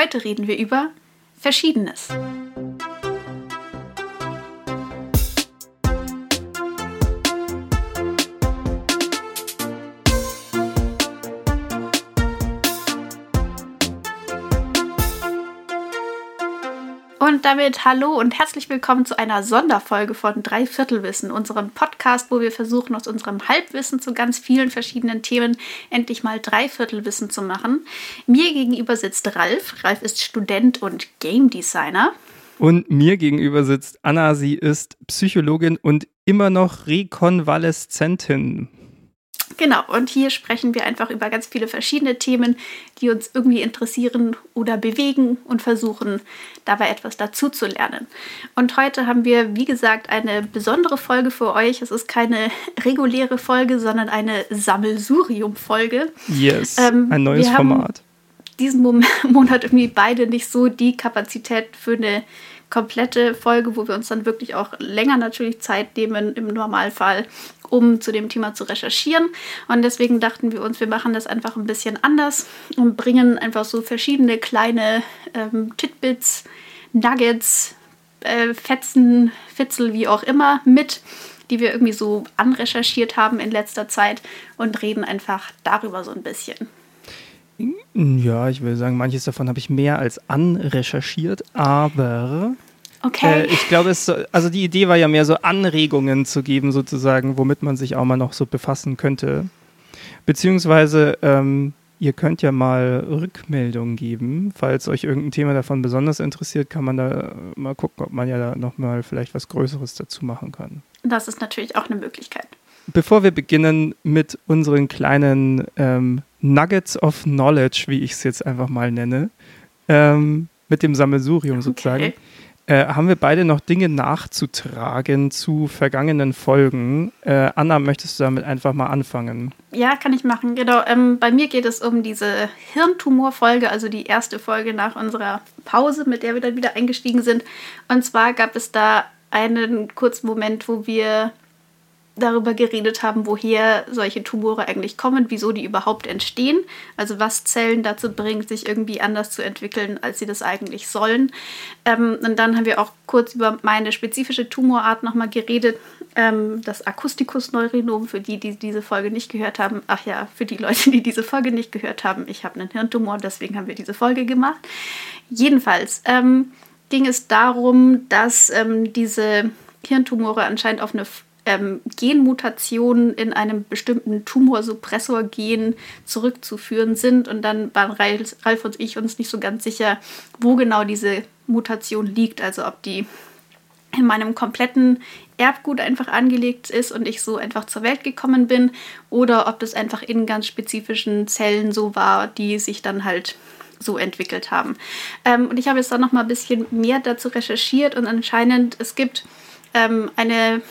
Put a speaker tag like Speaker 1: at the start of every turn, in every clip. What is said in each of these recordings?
Speaker 1: Heute reden wir über Verschiedenes. Und damit hallo und herzlich willkommen zu einer Sonderfolge von Dreiviertelwissen, unserem Podcast, wo wir versuchen, aus unserem Halbwissen zu ganz vielen verschiedenen Themen endlich mal Dreiviertelwissen zu machen. Mir gegenüber sitzt Ralf. Ralf ist Student und Game Designer.
Speaker 2: Und mir gegenüber sitzt Anna. Sie ist Psychologin und immer noch Rekonvaleszentin.
Speaker 1: Genau, und hier sprechen wir einfach über ganz viele verschiedene Themen, die uns irgendwie interessieren oder bewegen und versuchen dabei etwas dazu zu lernen. Und heute haben wir, wie gesagt, eine besondere Folge für euch. Es ist keine reguläre Folge, sondern eine Sammelsurium-Folge.
Speaker 2: Yes, ähm, ein neues Format.
Speaker 1: Diesen Monat irgendwie beide nicht so die Kapazität für eine komplette Folge, wo wir uns dann wirklich auch länger natürlich Zeit nehmen im Normalfall, um zu dem Thema zu recherchieren. Und deswegen dachten wir uns, wir machen das einfach ein bisschen anders und bringen einfach so verschiedene kleine ähm, Titbits, Nuggets, äh, Fetzen, Fitzel, wie auch immer mit die wir irgendwie so anrecherchiert haben in letzter Zeit und reden einfach darüber so ein bisschen.
Speaker 2: Ja, ich will sagen, manches davon habe ich mehr als anrecherchiert, aber
Speaker 1: Okay.
Speaker 2: Äh, ich glaube, es, also die Idee war ja mehr so Anregungen zu geben, sozusagen, womit man sich auch mal noch so befassen könnte. Beziehungsweise, ähm, ihr könnt ja mal Rückmeldungen geben. Falls euch irgendein Thema davon besonders interessiert, kann man da mal gucken, ob man ja da nochmal vielleicht was Größeres dazu machen kann.
Speaker 1: Das ist natürlich auch eine Möglichkeit.
Speaker 2: Bevor wir beginnen mit unseren kleinen ähm, Nuggets of Knowledge, wie ich es jetzt einfach mal nenne, ähm, mit dem Sammelsurium okay. sozusagen, äh, haben wir beide noch Dinge nachzutragen zu vergangenen Folgen. Äh, Anna, möchtest du damit einfach mal anfangen?
Speaker 1: Ja, kann ich machen. Genau. Ähm, bei mir geht es um diese Hirntumorfolge, also die erste Folge nach unserer Pause, mit der wir dann wieder eingestiegen sind. Und zwar gab es da einen kurzen Moment, wo wir darüber geredet haben, woher solche Tumore eigentlich kommen, wieso die überhaupt entstehen, also was Zellen dazu bringt, sich irgendwie anders zu entwickeln, als sie das eigentlich sollen. Ähm, und dann haben wir auch kurz über meine spezifische Tumorart nochmal geredet, ähm, das Akustikus-Neurinom, für die, die diese Folge nicht gehört haben. Ach ja, für die Leute, die diese Folge nicht gehört haben, ich habe einen Hirntumor, deswegen haben wir diese Folge gemacht. Jedenfalls ähm, ging es darum, dass ähm, diese Hirntumore anscheinend auf eine ähm, Genmutationen in einem bestimmten Tumorsuppressor-Gen zurückzuführen sind. Und dann waren Ralf und ich uns nicht so ganz sicher, wo genau diese Mutation liegt. Also ob die in meinem kompletten Erbgut einfach angelegt ist und ich so einfach zur Welt gekommen bin oder ob das einfach in ganz spezifischen Zellen so war, die sich dann halt so entwickelt haben. Ähm, und ich habe jetzt da noch mal ein bisschen mehr dazu recherchiert und anscheinend es gibt ähm, eine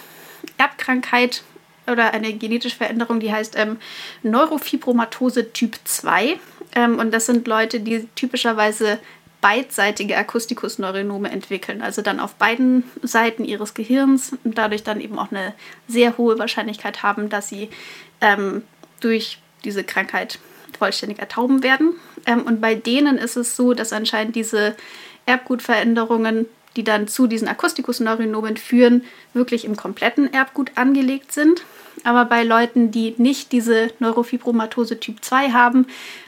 Speaker 1: Erbkrankheit oder eine genetische Veränderung, die heißt ähm, Neurofibromatose Typ 2. Ähm, und das sind Leute, die typischerweise beidseitige Akustikusneuronome entwickeln, also dann auf beiden Seiten ihres Gehirns und dadurch dann eben auch eine sehr hohe Wahrscheinlichkeit haben, dass sie ähm, durch diese Krankheit vollständig ertauben werden. Ähm, und bei denen ist es so, dass anscheinend diese Erbgutveränderungen die dann zu diesen Akustikusneurinomen führen, wirklich im kompletten Erbgut angelegt sind. Aber bei Leuten, die nicht diese Neurofibromatose Typ 2 haben,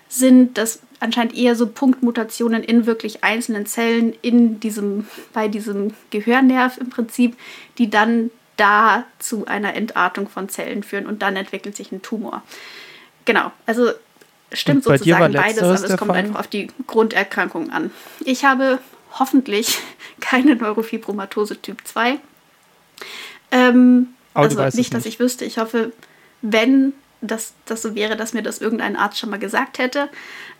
Speaker 1: sind das anscheinend eher so Punktmutationen in wirklich einzelnen Zellen in diesem, bei diesem Gehörnerv im Prinzip, die dann da zu einer Entartung von Zellen führen und dann entwickelt sich ein Tumor. Genau, also stimmt sozusagen beides, aber es kommt Fall? einfach auf die Grunderkrankung an. Ich habe hoffentlich keine Neurofibromatose Typ 2. Ähm, also nicht, nicht, dass ich wüsste. Ich hoffe, wenn das, das so wäre, dass mir das irgendein Arzt schon mal gesagt hätte.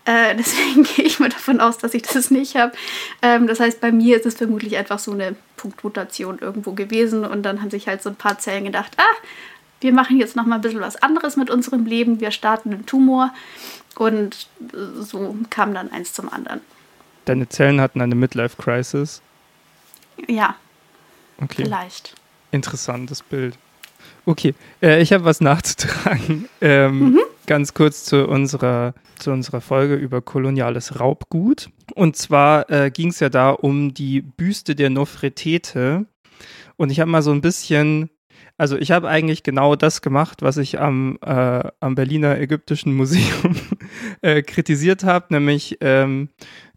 Speaker 1: Äh, deswegen gehe ich mal davon aus, dass ich das nicht habe. Ähm, das heißt, bei mir ist es vermutlich einfach so eine Punktmutation irgendwo gewesen und dann haben sich halt so ein paar Zellen gedacht, ah, wir machen jetzt noch mal ein bisschen was anderes mit unserem Leben, wir starten einen Tumor und so kam dann eins zum anderen.
Speaker 2: Deine Zellen hatten eine Midlife-Crisis.
Speaker 1: Ja.
Speaker 2: Okay.
Speaker 1: Vielleicht.
Speaker 2: Interessantes Bild. Okay, äh, ich habe was nachzutragen. Ähm, mhm. ganz kurz zu unserer, zu unserer Folge über koloniales Raubgut. Und zwar äh, ging es ja da um die Büste der Nofretete. Und ich habe mal so ein bisschen also ich habe eigentlich genau das gemacht, was ich am, äh, am Berliner Ägyptischen Museum äh, kritisiert habe, nämlich ähm,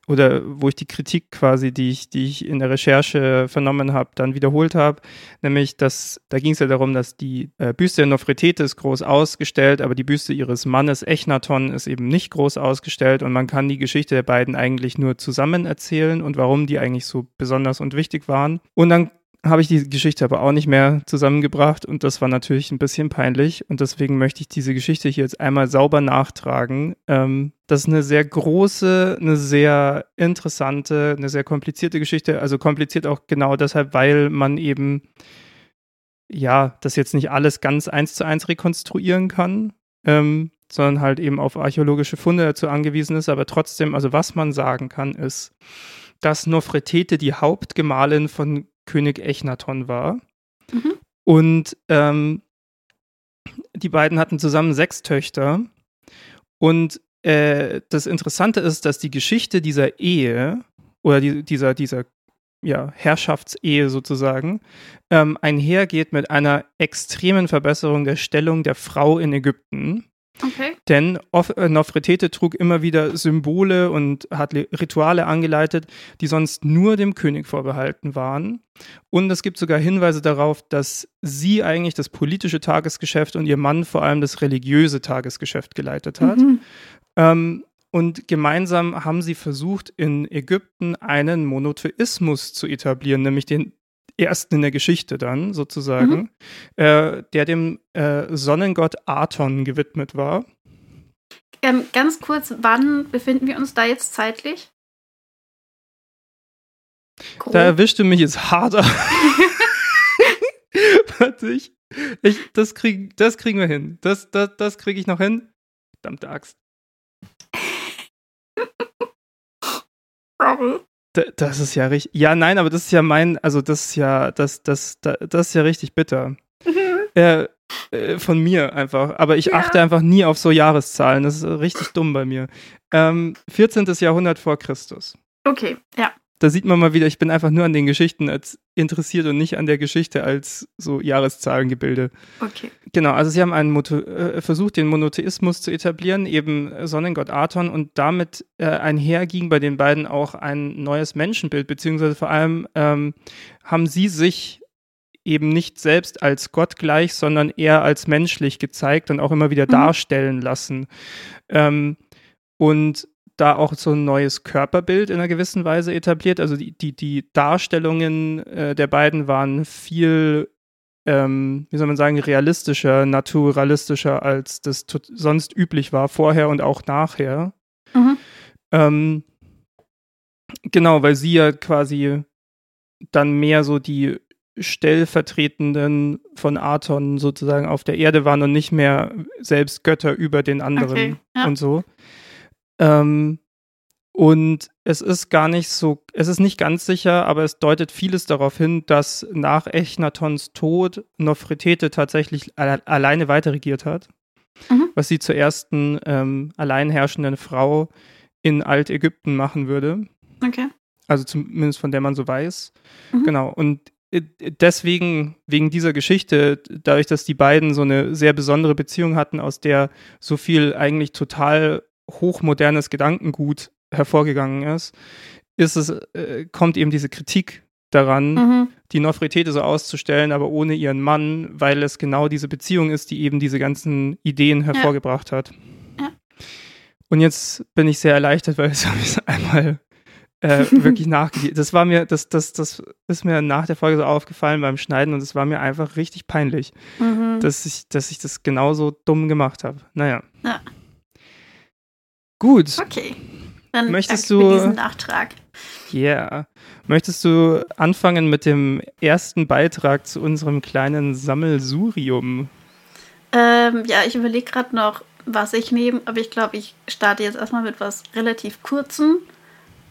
Speaker 2: oder wo ich die Kritik quasi, die ich, die ich in der Recherche vernommen habe, dann wiederholt habe, nämlich, dass da ging es ja darum, dass die äh, Büste der Nofretete ist groß ausgestellt, aber die Büste ihres Mannes Echnaton ist eben nicht groß ausgestellt und man kann die Geschichte der beiden eigentlich nur zusammen erzählen und warum die eigentlich so besonders und wichtig waren. Und dann habe ich die Geschichte aber auch nicht mehr zusammengebracht und das war natürlich ein bisschen peinlich und deswegen möchte ich diese Geschichte hier jetzt einmal sauber nachtragen. Ähm, das ist eine sehr große, eine sehr interessante, eine sehr komplizierte Geschichte. Also kompliziert auch genau deshalb, weil man eben ja das jetzt nicht alles ganz eins zu eins rekonstruieren kann. Ähm, sondern halt eben auf archäologische Funde dazu angewiesen ist. Aber trotzdem, also was man sagen kann, ist, dass Nofretete die Hauptgemahlin von König Echnaton war. Mhm. Und ähm, die beiden hatten zusammen sechs Töchter. Und äh, das Interessante ist, dass die Geschichte dieser Ehe oder die, dieser, dieser ja, Herrschaftsehe sozusagen ähm, einhergeht mit einer extremen Verbesserung der Stellung der Frau in Ägypten. Okay. Denn äh, Nofretete trug immer wieder Symbole und hat Rituale angeleitet, die sonst nur dem König vorbehalten waren. Und es gibt sogar Hinweise darauf, dass sie eigentlich das politische Tagesgeschäft und ihr Mann vor allem das religiöse Tagesgeschäft geleitet hat. Mhm. Ähm, und gemeinsam haben sie versucht, in Ägypten einen Monotheismus zu etablieren, nämlich den ersten in der Geschichte dann sozusagen, mhm. äh, der dem äh, Sonnengott Aton gewidmet war.
Speaker 1: Ähm, ganz kurz, wann befinden wir uns da jetzt zeitlich?
Speaker 2: Grob. Da erwischte mich jetzt harter. Warte, ich, ich, das, krieg, das kriegen wir hin. Das, das, das kriege ich noch hin. Verdammte Axt. Sorry. Das ist ja richtig. Ja, nein, aber das ist ja mein, also das ist ja, das, das, das, das ist ja richtig bitter. Mhm. Äh, äh, von mir einfach. Aber ich ja. achte einfach nie auf so Jahreszahlen. Das ist richtig dumm bei mir. Ähm, 14. Jahrhundert vor Christus.
Speaker 1: Okay, ja
Speaker 2: da sieht man mal wieder, ich bin einfach nur an den Geschichten als interessiert und nicht an der Geschichte als so Jahreszahlengebilde.
Speaker 1: Okay.
Speaker 2: Genau, also sie haben einen Moto äh, versucht, den Monotheismus zu etablieren, eben Sonnengott Aton und damit äh, einherging bei den beiden auch ein neues Menschenbild, beziehungsweise vor allem ähm, haben sie sich eben nicht selbst als Gott gleich, sondern eher als menschlich gezeigt und auch immer wieder mhm. darstellen lassen. Ähm, und da auch so ein neues Körperbild in einer gewissen Weise etabliert. Also die, die, die Darstellungen äh, der beiden waren viel, ähm, wie soll man sagen, realistischer, naturalistischer, als das sonst üblich war, vorher und auch nachher. Mhm. Ähm, genau, weil sie ja quasi dann mehr so die Stellvertretenden von Aton sozusagen auf der Erde waren und nicht mehr selbst Götter über den anderen okay, ja. und so. Ähm, und es ist gar nicht so, es ist nicht ganz sicher, aber es deutet vieles darauf hin, dass nach Echnatons Tod Nofretete tatsächlich alleine weiter regiert hat, mhm. was sie zur ersten ähm, allein herrschenden Frau in Altägypten machen würde.
Speaker 1: Okay.
Speaker 2: Also zumindest von der man so weiß. Mhm. Genau. Und äh, deswegen, wegen dieser Geschichte, dadurch, dass die beiden so eine sehr besondere Beziehung hatten, aus der so viel eigentlich total hochmodernes Gedankengut hervorgegangen ist, ist es, äh, kommt eben diese Kritik daran, mhm. die Nofretete so auszustellen, aber ohne ihren Mann, weil es genau diese Beziehung ist, die eben diese ganzen Ideen hervorgebracht ja. hat. Ja. Und jetzt bin ich sehr erleichtert, weil es habe ich einmal äh, wirklich nachgelesen. Das war mir, das, das, das ist mir nach der Folge so aufgefallen beim Schneiden und es war mir einfach richtig peinlich, mhm. dass ich, dass ich das genauso dumm gemacht habe. Naja. Ja. Gut.
Speaker 1: Okay. Dann
Speaker 2: Möchtest du
Speaker 1: diesen Nachtrag.
Speaker 2: Ja. Yeah. Möchtest du anfangen mit dem ersten Beitrag zu unserem kleinen Sammelsurium?
Speaker 1: Ähm, ja, ich überlege gerade noch, was ich nehme, aber ich glaube, ich starte jetzt erstmal mit was relativ kurzem.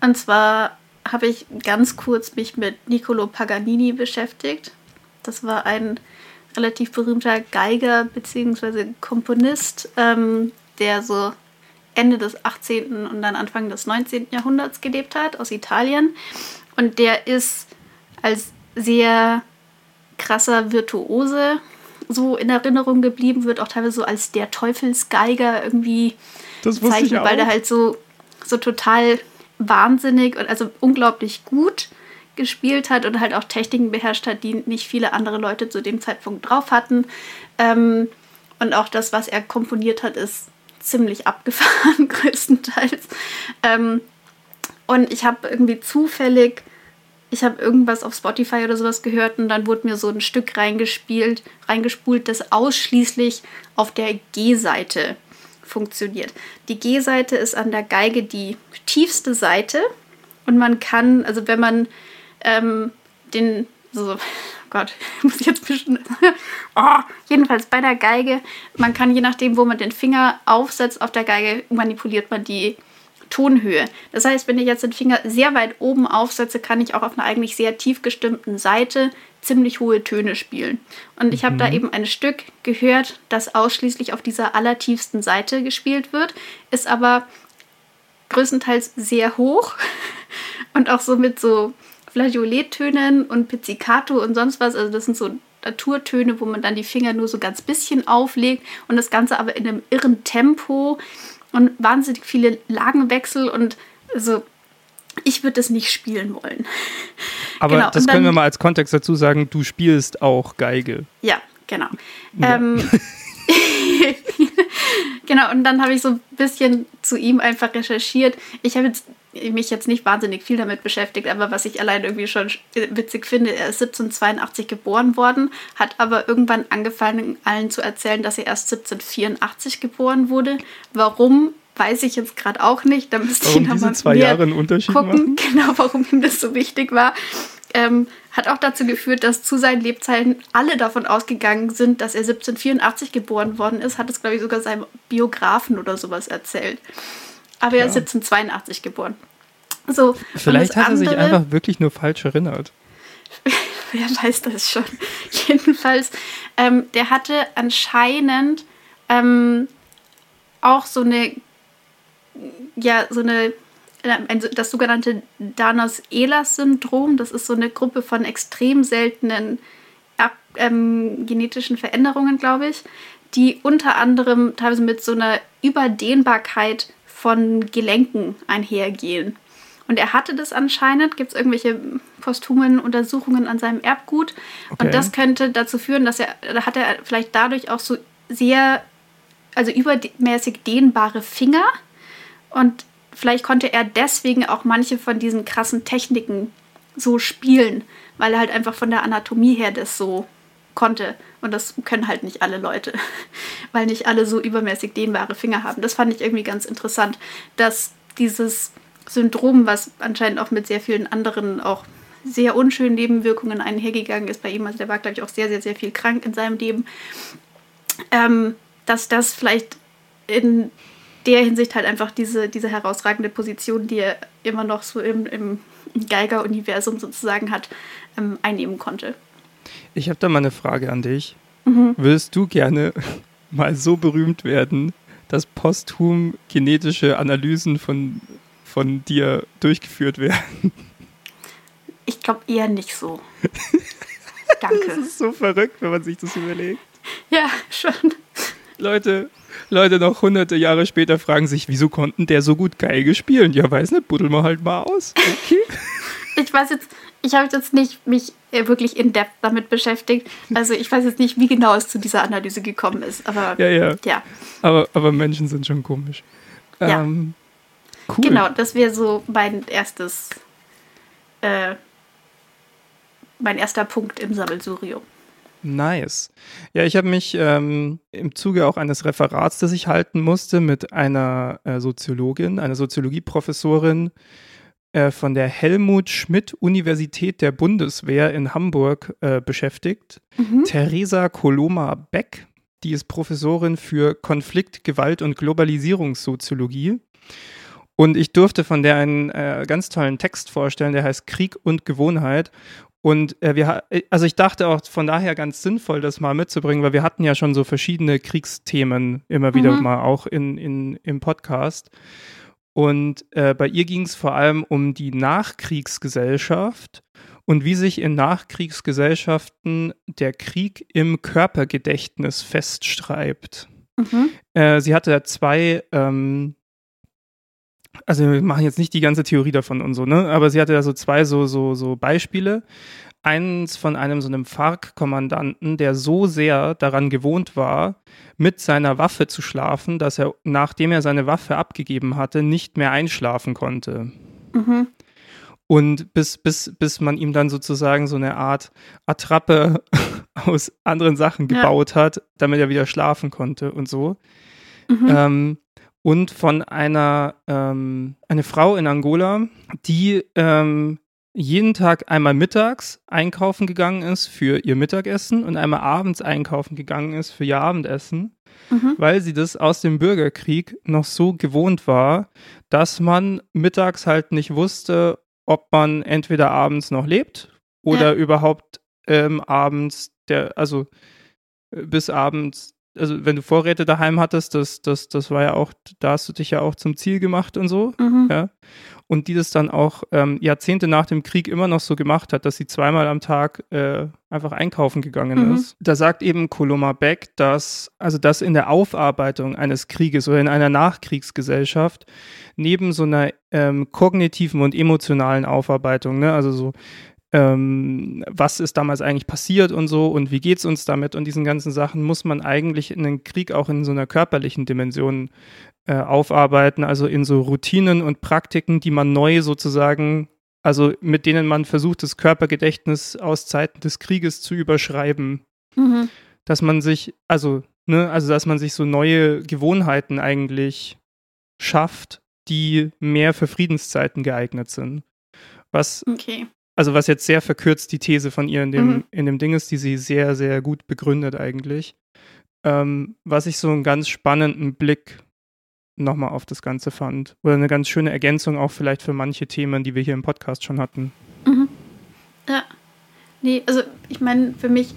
Speaker 1: Und zwar habe ich ganz kurz mich mit Niccolo Paganini beschäftigt. Das war ein relativ berühmter Geiger bzw. Komponist, ähm, der so Ende des 18. und dann Anfang des 19. Jahrhunderts gelebt hat, aus Italien. Und der ist als sehr krasser Virtuose so in Erinnerung geblieben, wird auch teilweise so als der Teufelsgeiger irgendwie bezeichnet, weil der halt so, so total wahnsinnig und also unglaublich gut gespielt hat und halt auch Techniken beherrscht hat, die nicht viele andere Leute zu dem Zeitpunkt drauf hatten. Ähm, und auch das, was er komponiert hat, ist ziemlich abgefahren, größtenteils. Ähm, und ich habe irgendwie zufällig, ich habe irgendwas auf Spotify oder sowas gehört und dann wurde mir so ein Stück reingespielt, reingespult, das ausschließlich auf der G-Seite funktioniert. Die G-Seite ist an der Geige die tiefste Seite und man kann, also wenn man ähm, den, so, Gott, muss ich jetzt bisschen. oh, jedenfalls bei der Geige, man kann je nachdem, wo man den Finger aufsetzt auf der Geige, manipuliert man die Tonhöhe. Das heißt, wenn ich jetzt den Finger sehr weit oben aufsetze, kann ich auch auf einer eigentlich sehr tief gestimmten Seite ziemlich hohe Töne spielen. Und ich habe mhm. da eben ein Stück gehört, das ausschließlich auf dieser allertiefsten Seite gespielt wird, ist aber größtenteils sehr hoch und auch so mit so Flageolettönen und Pizzicato und sonst was. Also das sind so Naturtöne, wo man dann die Finger nur so ganz bisschen auflegt und das Ganze aber in einem irren Tempo und wahnsinnig viele Lagenwechsel und also ich würde das nicht spielen wollen.
Speaker 2: Aber genau. das dann, können wir mal als Kontext dazu sagen, du spielst auch Geige.
Speaker 1: Ja, genau. Ja. Ähm, genau, und dann habe ich so ein bisschen zu ihm einfach recherchiert. Ich habe jetzt mich jetzt nicht wahnsinnig viel damit beschäftigt, aber was ich allein irgendwie schon witzig finde, er ist 1782 geboren worden, hat aber irgendwann angefangen, allen zu erzählen, dass er erst 1784 geboren wurde. Warum? Weiß ich jetzt gerade auch nicht. Da müsste
Speaker 2: warum ich nochmal zwei Jahre einen Unterschied gucken,
Speaker 1: machen? genau, warum ihm das so wichtig war. Ähm, hat auch dazu geführt, dass zu seinen Lebzeiten alle davon ausgegangen sind, dass er 1784 geboren worden ist, hat es, glaube ich, sogar seinem Biografen oder sowas erzählt. Aber er ist 1782 geboren. So,
Speaker 2: Vielleicht hat er andere, sich einfach wirklich nur falsch erinnert.
Speaker 1: Wer weiß das schon. Jedenfalls, ähm, der hatte anscheinend ähm, auch so eine, ja, so eine, das sogenannte Danos-Ehlers-Syndrom. Das ist so eine Gruppe von extrem seltenen ab, ähm, genetischen Veränderungen, glaube ich, die unter anderem teilweise mit so einer Überdehnbarkeit von Gelenken einhergehen. Und er hatte das anscheinend. Gibt es irgendwelche posthumen Untersuchungen an seinem Erbgut? Okay. Und das könnte dazu führen, dass er, da hat er vielleicht dadurch auch so sehr, also übermäßig dehnbare Finger. Und vielleicht konnte er deswegen auch manche von diesen krassen Techniken so spielen, weil er halt einfach von der Anatomie her das so konnte. Und das können halt nicht alle Leute, weil nicht alle so übermäßig dehnbare Finger haben. Das fand ich irgendwie ganz interessant, dass dieses Syndrom, was anscheinend auch mit sehr vielen anderen auch sehr unschönen Nebenwirkungen einhergegangen ist bei ihm, also der war, glaube ich, auch sehr, sehr, sehr viel krank in seinem Leben, ähm, dass das vielleicht in der Hinsicht halt einfach diese, diese herausragende Position, die er immer noch so im, im Geiger-Universum sozusagen hat, ähm, einnehmen konnte.
Speaker 2: Ich habe da mal eine Frage an dich. Mhm. Würdest du gerne mal so berühmt werden, dass posthum genetische Analysen von, von dir durchgeführt werden?
Speaker 1: Ich glaube eher nicht so. Danke.
Speaker 2: Das ist so verrückt, wenn man sich das überlegt.
Speaker 1: Ja, schon.
Speaker 2: Leute, Leute noch hunderte Jahre später fragen sich, wieso konnten der so gut Geige spielen? Ja, weiß nicht, buddel mal halt mal aus. Okay.
Speaker 1: Ich weiß jetzt, ich habe jetzt nicht mich äh, wirklich in depth damit beschäftigt. Also ich weiß jetzt nicht, wie genau es zu dieser Analyse gekommen ist. Aber
Speaker 2: ja, ja. ja. Aber, aber Menschen sind schon komisch.
Speaker 1: Ja. Ähm, cool. Genau, das wäre so mein erstes, äh, mein erster Punkt im Sammelsurium.
Speaker 2: Nice. Ja, ich habe mich ähm, im Zuge auch eines Referats, das ich halten musste, mit einer äh, Soziologin, einer Soziologieprofessorin, äh, von der Helmut Schmidt Universität der Bundeswehr in Hamburg äh, beschäftigt. Mhm. Theresa Koloma Beck, die ist Professorin für Konflikt, Gewalt und Globalisierungssoziologie. Und ich durfte von der einen äh, ganz tollen Text vorstellen, der heißt Krieg und Gewohnheit. Und äh, wir, also ich dachte auch von daher ganz sinnvoll, das mal mitzubringen, weil wir hatten ja schon so verschiedene Kriegsthemen immer wieder mhm. mal auch in, in, im Podcast. Und äh, bei ihr ging es vor allem um die Nachkriegsgesellschaft und wie sich in Nachkriegsgesellschaften der Krieg im Körpergedächtnis festschreibt. Mhm. Äh, sie hatte da zwei ähm, also wir machen jetzt nicht die ganze Theorie davon und so, ne? Aber sie hatte da so zwei so, so, so Beispiele. Eins von einem so einem FARC-Kommandanten, der so sehr daran gewohnt war, mit seiner Waffe zu schlafen, dass er, nachdem er seine Waffe abgegeben hatte, nicht mehr einschlafen konnte. Mhm. Und bis, bis, bis man ihm dann sozusagen so eine Art Attrappe aus anderen Sachen gebaut ja. hat, damit er wieder schlafen konnte und so. Mhm. Ähm, und von einer ähm, eine Frau in Angola, die ähm, jeden Tag einmal mittags einkaufen gegangen ist für ihr Mittagessen und einmal abends einkaufen gegangen ist für ihr Abendessen, mhm. weil sie das aus dem Bürgerkrieg noch so gewohnt war, dass man mittags halt nicht wusste, ob man entweder abends noch lebt oder ja. überhaupt ähm, abends der, also äh, bis abends also wenn du Vorräte daheim hattest, das, das, das war ja auch, da hast du dich ja auch zum Ziel gemacht und so, mhm. ja. Und die das dann auch ähm, Jahrzehnte nach dem Krieg immer noch so gemacht hat, dass sie zweimal am Tag äh, einfach einkaufen gegangen mhm. ist. Da sagt eben Coloma Beck, dass, also dass in der Aufarbeitung eines Krieges oder in einer Nachkriegsgesellschaft neben so einer ähm, kognitiven und emotionalen Aufarbeitung, ne, also so ähm, was ist damals eigentlich passiert und so und wie geht es uns damit und diesen ganzen Sachen muss man eigentlich in den Krieg auch in so einer körperlichen Dimension äh, aufarbeiten, also in so Routinen und Praktiken, die man neu sozusagen, also mit denen man versucht, das Körpergedächtnis aus Zeiten des Krieges zu überschreiben. Mhm. Dass man sich, also, ne, also dass man sich so neue Gewohnheiten eigentlich schafft, die mehr für Friedenszeiten geeignet sind. Was
Speaker 1: okay
Speaker 2: also was jetzt sehr verkürzt die These von ihr in dem, mhm. in dem Ding ist, die sie sehr, sehr gut begründet eigentlich. Ähm, was ich so einen ganz spannenden Blick nochmal auf das Ganze fand. Oder eine ganz schöne Ergänzung auch vielleicht für manche Themen, die wir hier im Podcast schon hatten.
Speaker 1: Mhm. Ja. Nee, also ich meine, für mich,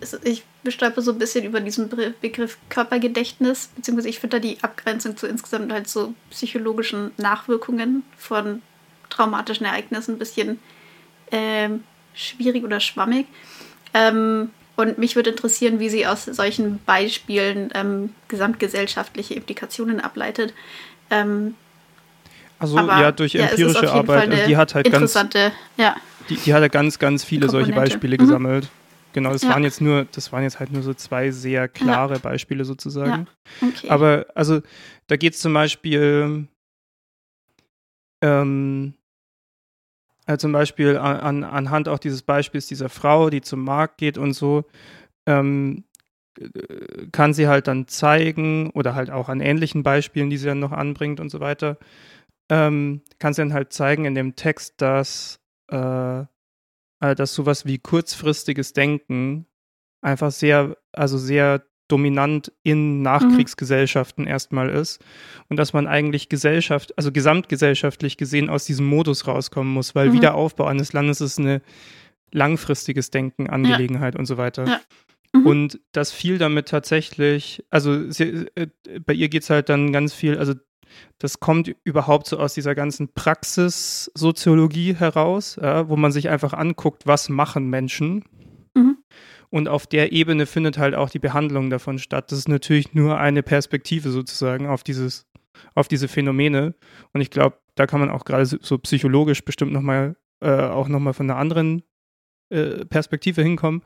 Speaker 1: ist, ich bestreite so ein bisschen über diesen Begriff Körpergedächtnis, beziehungsweise ich finde da die Abgrenzung zu insgesamt halt so psychologischen Nachwirkungen von traumatischen Ereignissen ein bisschen ähm, schwierig oder schwammig. Ähm, und mich würde interessieren, wie sie aus solchen Beispielen ähm, gesamtgesellschaftliche Implikationen ableitet. Ähm,
Speaker 2: also aber, ja, durch empirische ja, Arbeit, also die hat halt ganz,
Speaker 1: ja.
Speaker 2: die, die hat halt ganz, ganz viele Komponente. solche Beispiele mhm. gesammelt. Genau, das ja. waren jetzt nur, das waren jetzt halt nur so zwei sehr klare. Beispiele sozusagen. Okay. Aber also da geht es zum Beispiel ähm, äh, zum Beispiel an, anhand auch dieses Beispiels dieser Frau, die zum Markt geht und so, ähm, kann sie halt dann zeigen oder halt auch an ähnlichen Beispielen, die sie dann noch anbringt und so weiter, ähm, kann sie dann halt zeigen in dem Text, dass, äh, äh dass sowas wie kurzfristiges Denken einfach sehr, also sehr dominant in Nachkriegsgesellschaften mhm. erstmal ist und dass man eigentlich Gesellschaft, also gesamtgesellschaftlich gesehen aus diesem Modus rauskommen muss, weil mhm. Wiederaufbau eines Landes ist eine langfristiges Denken, Angelegenheit ja. und so weiter. Ja. Mhm. Und das fiel damit tatsächlich, also sie, äh, bei ihr geht es halt dann ganz viel, also das kommt überhaupt so aus dieser ganzen Praxissoziologie heraus, ja, wo man sich einfach anguckt, was machen Menschen. Und auf der Ebene findet halt auch die Behandlung davon statt. Das ist natürlich nur eine Perspektive sozusagen auf dieses, auf diese Phänomene. Und ich glaube, da kann man auch gerade so psychologisch bestimmt nochmal, äh, auch nochmal von einer anderen äh, Perspektive hinkommen.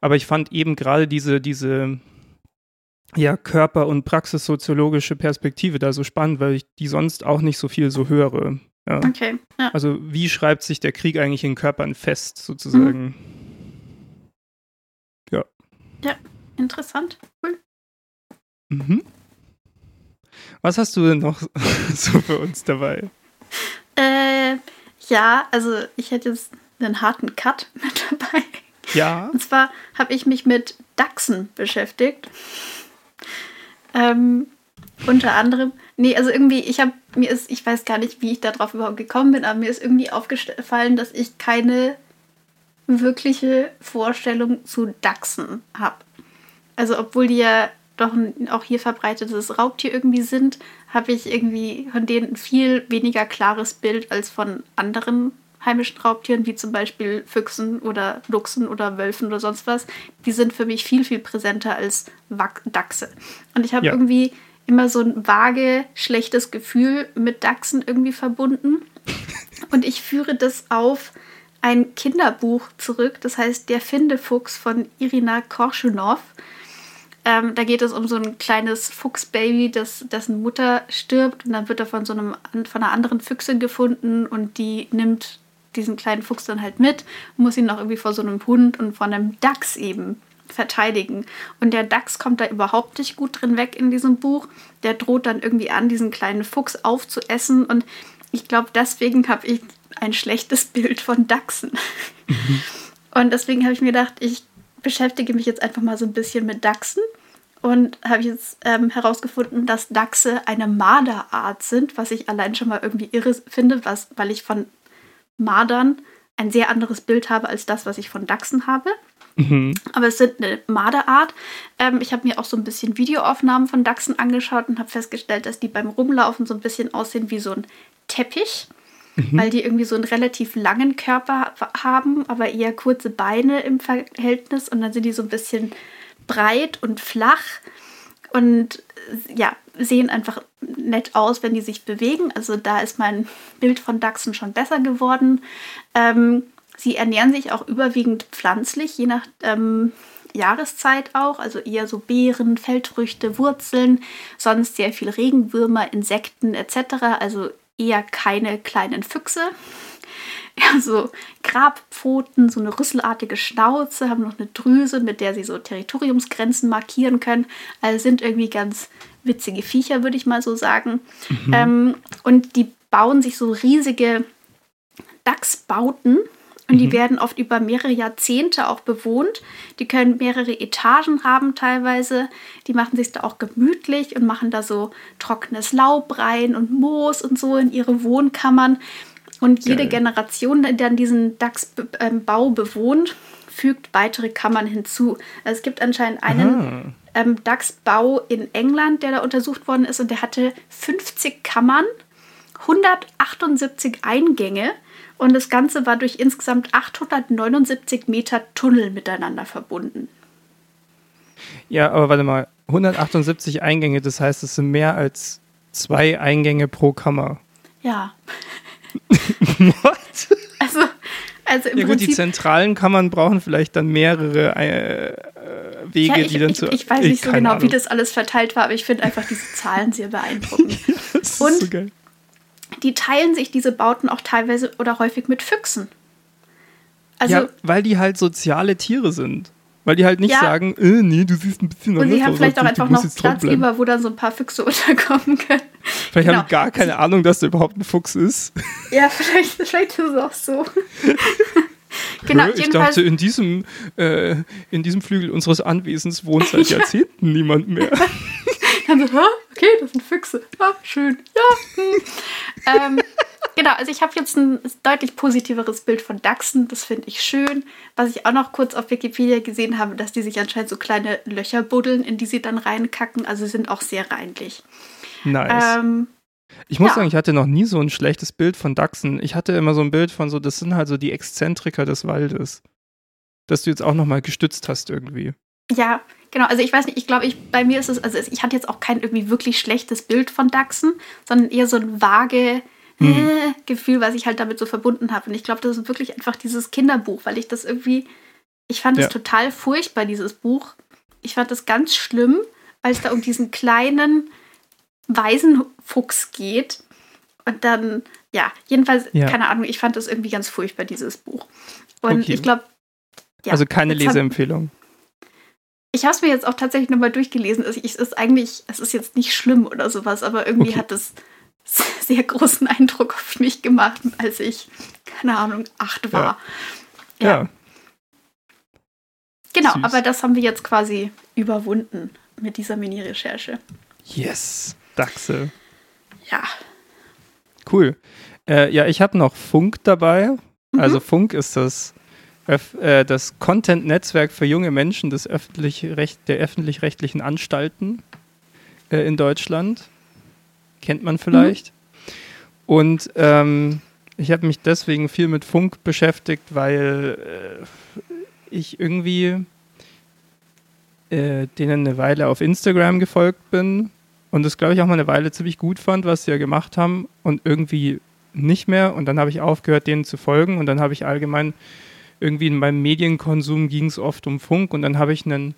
Speaker 2: Aber ich fand eben gerade diese, diese, ja, Körper- und praxissoziologische Perspektive da so spannend, weil ich die sonst auch nicht so viel so höre. Ja.
Speaker 1: Okay. Ja.
Speaker 2: Also, wie schreibt sich der Krieg eigentlich in Körpern fest, sozusagen? Mhm.
Speaker 1: Ja, interessant. Cool.
Speaker 2: Mhm. Was hast du denn noch so für uns dabei?
Speaker 1: Äh, ja, also ich hätte jetzt einen harten Cut mit dabei.
Speaker 2: Ja.
Speaker 1: Und zwar habe ich mich mit Dachsen beschäftigt. Ähm, unter anderem, nee, also irgendwie, ich habe, mir ist, ich weiß gar nicht, wie ich darauf überhaupt gekommen bin, aber mir ist irgendwie aufgefallen, dass ich keine wirkliche Vorstellung zu Dachsen habe. Also obwohl die ja doch ein, auch hier verbreitetes Raubtier irgendwie sind, habe ich irgendwie von denen ein viel weniger klares Bild als von anderen heimischen Raubtieren, wie zum Beispiel Füchsen oder Luchsen oder Wölfen oder sonst was. Die sind für mich viel, viel präsenter als Dachse. Und ich habe ja. irgendwie immer so ein vage, schlechtes Gefühl mit Dachsen irgendwie verbunden. Und ich führe das auf ein Kinderbuch zurück, das heißt Der Findefuchs von Irina Korschunov. Ähm, da geht es um so ein kleines Fuchsbaby, das, dessen Mutter stirbt und dann wird er von so einem von einer anderen Füchsin gefunden und die nimmt diesen kleinen Fuchs dann halt mit, muss ihn auch irgendwie vor so einem Hund und von einem Dachs eben verteidigen. Und der Dachs kommt da überhaupt nicht gut drin weg in diesem Buch. Der droht dann irgendwie an, diesen kleinen Fuchs aufzuessen. Und ich glaube, deswegen habe ich ein schlechtes Bild von Dachsen. Mhm. Und deswegen habe ich mir gedacht, ich beschäftige mich jetzt einfach mal so ein bisschen mit Dachsen und habe jetzt ähm, herausgefunden, dass Dachse eine Marderart sind, was ich allein schon mal irgendwie irre finde, was, weil ich von Mardern ein sehr anderes Bild habe als das, was ich von Dachsen habe. Mhm. Aber es sind eine Marderart. Ähm, ich habe mir auch so ein bisschen Videoaufnahmen von Dachsen angeschaut und habe festgestellt, dass die beim Rumlaufen so ein bisschen aussehen wie so ein Teppich mhm. weil die irgendwie so einen relativ langen Körper haben, aber eher kurze Beine im Verhältnis und dann sind die so ein bisschen breit und flach und ja, sehen einfach nett aus, wenn die sich bewegen. Also da ist mein Bild von Dachsen schon besser geworden. Ähm, sie ernähren sich auch überwiegend pflanzlich, je nach ähm, Jahreszeit auch, also eher so Beeren, Feldfrüchte, Wurzeln, sonst sehr viel Regenwürmer, Insekten etc. Also eher keine kleinen Füchse. Ja, so Grabpfoten, so eine rüsselartige Schnauze, haben noch eine Drüse, mit der sie so Territoriumsgrenzen markieren können. Also sind irgendwie ganz witzige Viecher, würde ich mal so sagen. Mhm. Ähm, und die bauen sich so riesige Dachsbauten und die mhm. werden oft über mehrere Jahrzehnte auch bewohnt. Die können mehrere Etagen haben teilweise. Die machen sich da auch gemütlich und machen da so trockenes Laub rein und Moos und so in ihre Wohnkammern. Und jede Geil. Generation, die dann diesen Dachsbau bewohnt, fügt weitere Kammern hinzu. Also es gibt anscheinend einen ähm, Dachsbau in England, der da untersucht worden ist und der hatte 50 Kammern, 178 Eingänge und das Ganze war durch insgesamt 879 Meter Tunnel miteinander verbunden.
Speaker 2: Ja, aber warte mal, 178 Eingänge, das heißt, es sind mehr als zwei Eingänge pro Kammer.
Speaker 1: Ja.
Speaker 2: What?
Speaker 1: Also, also im
Speaker 2: ja, gut, die zentralen Kammern brauchen vielleicht dann mehrere äh, Wege, ja, ich, die dann
Speaker 1: ich,
Speaker 2: zu.
Speaker 1: Ich weiß nicht so genau, Ahnung. wie das alles verteilt war, aber ich finde einfach diese Zahlen sehr beeindruckend. das ist Und so geil die teilen sich diese Bauten auch teilweise oder häufig mit Füchsen.
Speaker 2: Also, ja, weil die halt soziale Tiere sind. Weil die halt nicht ja, sagen, äh, nee, du siehst ein bisschen
Speaker 1: Und sie haben vielleicht auch einfach noch Platz über, wo dann so ein paar Füchse unterkommen können.
Speaker 2: Vielleicht genau. haben die gar keine Ahnung, dass da überhaupt ein Fuchs ist.
Speaker 1: Ja, vielleicht, vielleicht ist es auch so.
Speaker 2: genau, ich dachte, in diesem, äh, in diesem Flügel unseres Anwesens wohnt seit ja. Jahrzehnten niemand mehr.
Speaker 1: Dann so, okay, das sind Füchse. Ja, schön. Ja. Hm. ähm, genau, also ich habe jetzt ein deutlich positiveres Bild von Dachsen. Das finde ich schön. Was ich auch noch kurz auf Wikipedia gesehen habe, dass die sich anscheinend so kleine Löcher buddeln, in die sie dann reinkacken. Also sind auch sehr reinlich.
Speaker 2: Nice. Ähm, ich muss ja. sagen, ich hatte noch nie so ein schlechtes Bild von Dachsen. Ich hatte immer so ein Bild von so, das sind halt so die Exzentriker des Waldes. Dass du jetzt auch nochmal gestützt hast irgendwie.
Speaker 1: Ja, genau. Also ich weiß nicht, ich glaube, ich, bei mir ist es, also ich hatte jetzt auch kein irgendwie wirklich schlechtes Bild von Dachsen, sondern eher so ein vage hm. äh, Gefühl, was ich halt damit so verbunden habe. Und ich glaube, das ist wirklich einfach dieses Kinderbuch, weil ich das irgendwie, ich fand es ja. total furchtbar, dieses Buch. Ich fand das ganz schlimm, weil es da um diesen kleinen Waisenfuchs geht. Und dann, ja, jedenfalls, ja. keine Ahnung, ich fand das irgendwie ganz furchtbar, dieses Buch. Und okay. ich glaube,
Speaker 2: ja, also keine Leseempfehlung.
Speaker 1: Ich habe es mir jetzt auch tatsächlich nochmal durchgelesen. Es ist eigentlich, es ist jetzt nicht schlimm oder sowas, aber irgendwie okay. hat es sehr großen Eindruck auf mich gemacht, als ich, keine Ahnung, acht war. Ja. ja. ja. Genau, Süß. aber das haben wir jetzt quasi überwunden mit dieser Mini-Recherche.
Speaker 2: Yes, Dachse.
Speaker 1: Ja.
Speaker 2: Cool. Äh, ja, ich habe noch Funk dabei. Mhm. Also Funk ist das Öf äh, das Content-Netzwerk für junge Menschen des öffentlich der öffentlich-rechtlichen Anstalten äh, in Deutschland. Kennt man vielleicht. Mhm. Und ähm, ich habe mich deswegen viel mit Funk beschäftigt, weil äh, ich irgendwie äh, denen eine Weile auf Instagram gefolgt bin und das, glaube ich, auch mal eine Weile ziemlich gut fand, was sie ja gemacht haben und irgendwie nicht mehr. Und dann habe ich aufgehört, denen zu folgen und dann habe ich allgemein irgendwie in meinem Medienkonsum ging es oft um Funk und dann habe ich einen,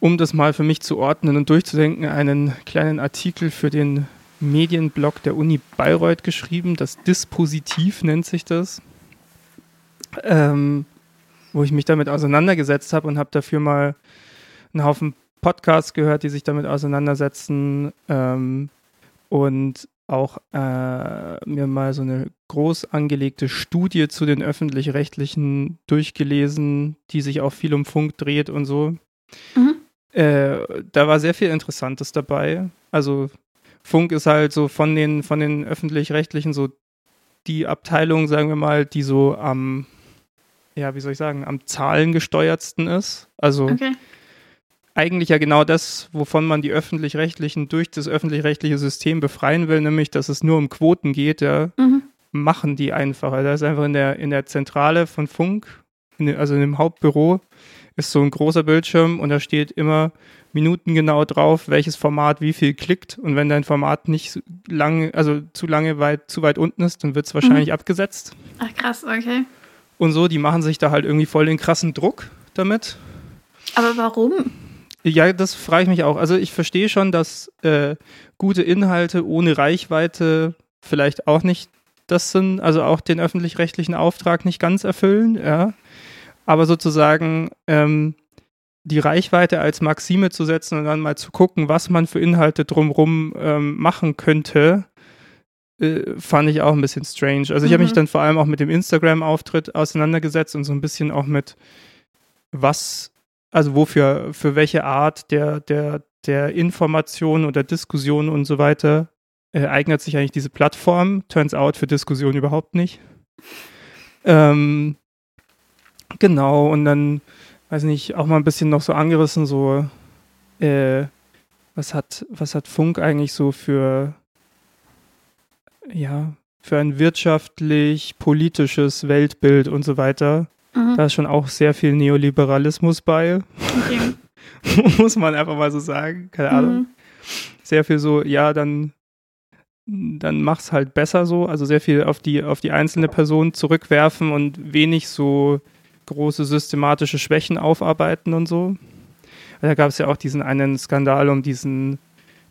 Speaker 2: um das mal für mich zu ordnen und durchzudenken, einen kleinen Artikel für den Medienblog der Uni Bayreuth geschrieben. Das Dispositiv nennt sich das. Ähm, wo ich mich damit auseinandergesetzt habe und habe dafür mal einen Haufen Podcasts gehört, die sich damit auseinandersetzen ähm, und auch äh, mir mal so eine groß angelegte Studie zu den öffentlich-rechtlichen durchgelesen, die sich auch viel um Funk dreht und so. Mhm. Äh, da war sehr viel Interessantes dabei. Also Funk ist halt so von den, von den öffentlich-rechtlichen so die Abteilung, sagen wir mal, die so am, ja, wie soll ich sagen, am zahlengesteuertsten ist. Also okay eigentlich ja genau das, wovon man die öffentlich-rechtlichen durch das öffentlich-rechtliche System befreien will, nämlich dass es nur um Quoten geht, ja, mhm. machen die einfacher. Da ist einfach in der, in der Zentrale von Funk, in, also in dem Hauptbüro, ist so ein großer Bildschirm und da steht immer minutengenau drauf, welches Format wie viel klickt. Und wenn dein Format nicht lange, also zu lange weit, zu weit unten ist, dann wird es wahrscheinlich mhm. abgesetzt.
Speaker 1: Ach krass, okay.
Speaker 2: Und so, die machen sich da halt irgendwie voll den krassen Druck damit.
Speaker 1: Aber warum?
Speaker 2: Ja, das frage ich mich auch. Also ich verstehe schon, dass äh, gute Inhalte ohne Reichweite vielleicht auch nicht das sind, also auch den öffentlich-rechtlichen Auftrag nicht ganz erfüllen, ja. Aber sozusagen ähm, die Reichweite als Maxime zu setzen und dann mal zu gucken, was man für Inhalte drumherum ähm, machen könnte, äh, fand ich auch ein bisschen strange. Also ich mhm. habe mich dann vor allem auch mit dem Instagram-Auftritt auseinandergesetzt und so ein bisschen auch mit, was also wofür, für welche Art der, der, der Information oder Diskussion und so weiter äh, eignet sich eigentlich diese Plattform? Turns out für Diskussion überhaupt nicht. Ähm, genau, und dann, weiß nicht, auch mal ein bisschen noch so angerissen, so, äh, was hat, was hat Funk eigentlich so für, ja, für ein wirtschaftlich-politisches Weltbild und so weiter? Mhm. Da ist schon auch sehr viel Neoliberalismus bei. Okay. Muss man einfach mal so sagen. Keine Ahnung. Mhm. Sehr viel so, ja, dann, dann mach's halt besser so. Also sehr viel auf die, auf die einzelne Person zurückwerfen und wenig so große systematische Schwächen aufarbeiten und so. Da gab es ja auch diesen einen Skandal um diesen,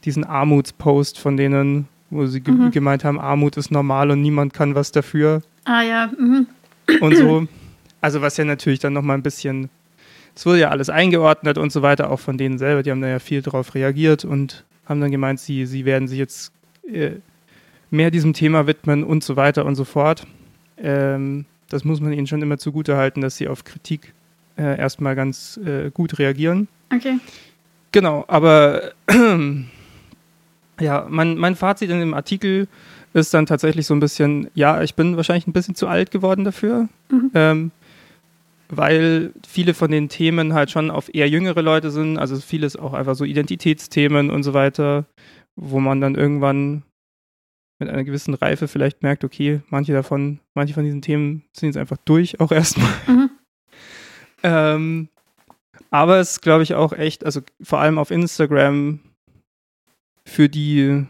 Speaker 2: diesen Armutspost von denen, wo sie mhm. gemeint haben, Armut ist normal und niemand kann was dafür.
Speaker 1: Ah ja. Mhm.
Speaker 2: Und so. Also was ja natürlich dann nochmal ein bisschen, es wurde ja alles eingeordnet und so weiter, auch von denen selber, die haben da ja viel drauf reagiert und haben dann gemeint, sie, sie werden sich jetzt äh, mehr diesem Thema widmen und so weiter und so fort. Ähm, das muss man ihnen schon immer zugute halten, dass sie auf Kritik äh, erstmal ganz äh, gut reagieren.
Speaker 1: Okay.
Speaker 2: Genau, aber ja, mein, mein Fazit in dem Artikel ist dann tatsächlich so ein bisschen, ja, ich bin wahrscheinlich ein bisschen zu alt geworden dafür. Mhm. Ähm, weil viele von den Themen halt schon auf eher jüngere Leute sind, also vieles auch einfach so Identitätsthemen und so weiter, wo man dann irgendwann mit einer gewissen Reife vielleicht merkt, okay, manche davon, manche von diesen Themen sind jetzt einfach durch, auch erstmal. Mhm. ähm, aber es glaube ich auch echt, also vor allem auf Instagram für die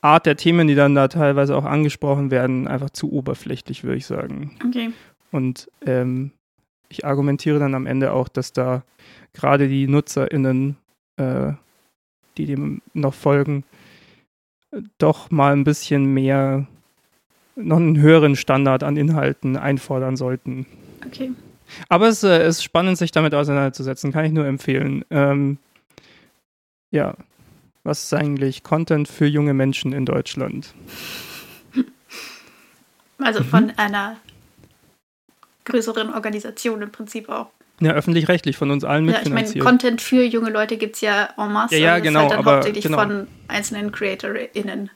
Speaker 2: Art der Themen, die dann da teilweise auch angesprochen werden, einfach zu oberflächlich, würde ich sagen.
Speaker 1: Okay.
Speaker 2: Und ähm, ich argumentiere dann am Ende auch, dass da gerade die NutzerInnen, äh, die dem noch folgen, doch mal ein bisschen mehr, noch einen höheren Standard an Inhalten einfordern sollten.
Speaker 1: Okay.
Speaker 2: Aber es äh, ist spannend, sich damit auseinanderzusetzen, kann ich nur empfehlen. Ähm, ja, was ist eigentlich Content für junge Menschen in Deutschland?
Speaker 1: Also von mhm. einer größeren Organisationen im Prinzip auch.
Speaker 2: Ja, öffentlich-rechtlich, von uns allen
Speaker 1: mitfinanziert. Ja, ich meine, Content für junge Leute gibt es ja en masse.
Speaker 2: Ja, ja genau. Halt
Speaker 1: dann
Speaker 2: aber,
Speaker 1: hauptsächlich
Speaker 2: genau.
Speaker 1: von einzelnen CreatorInnen.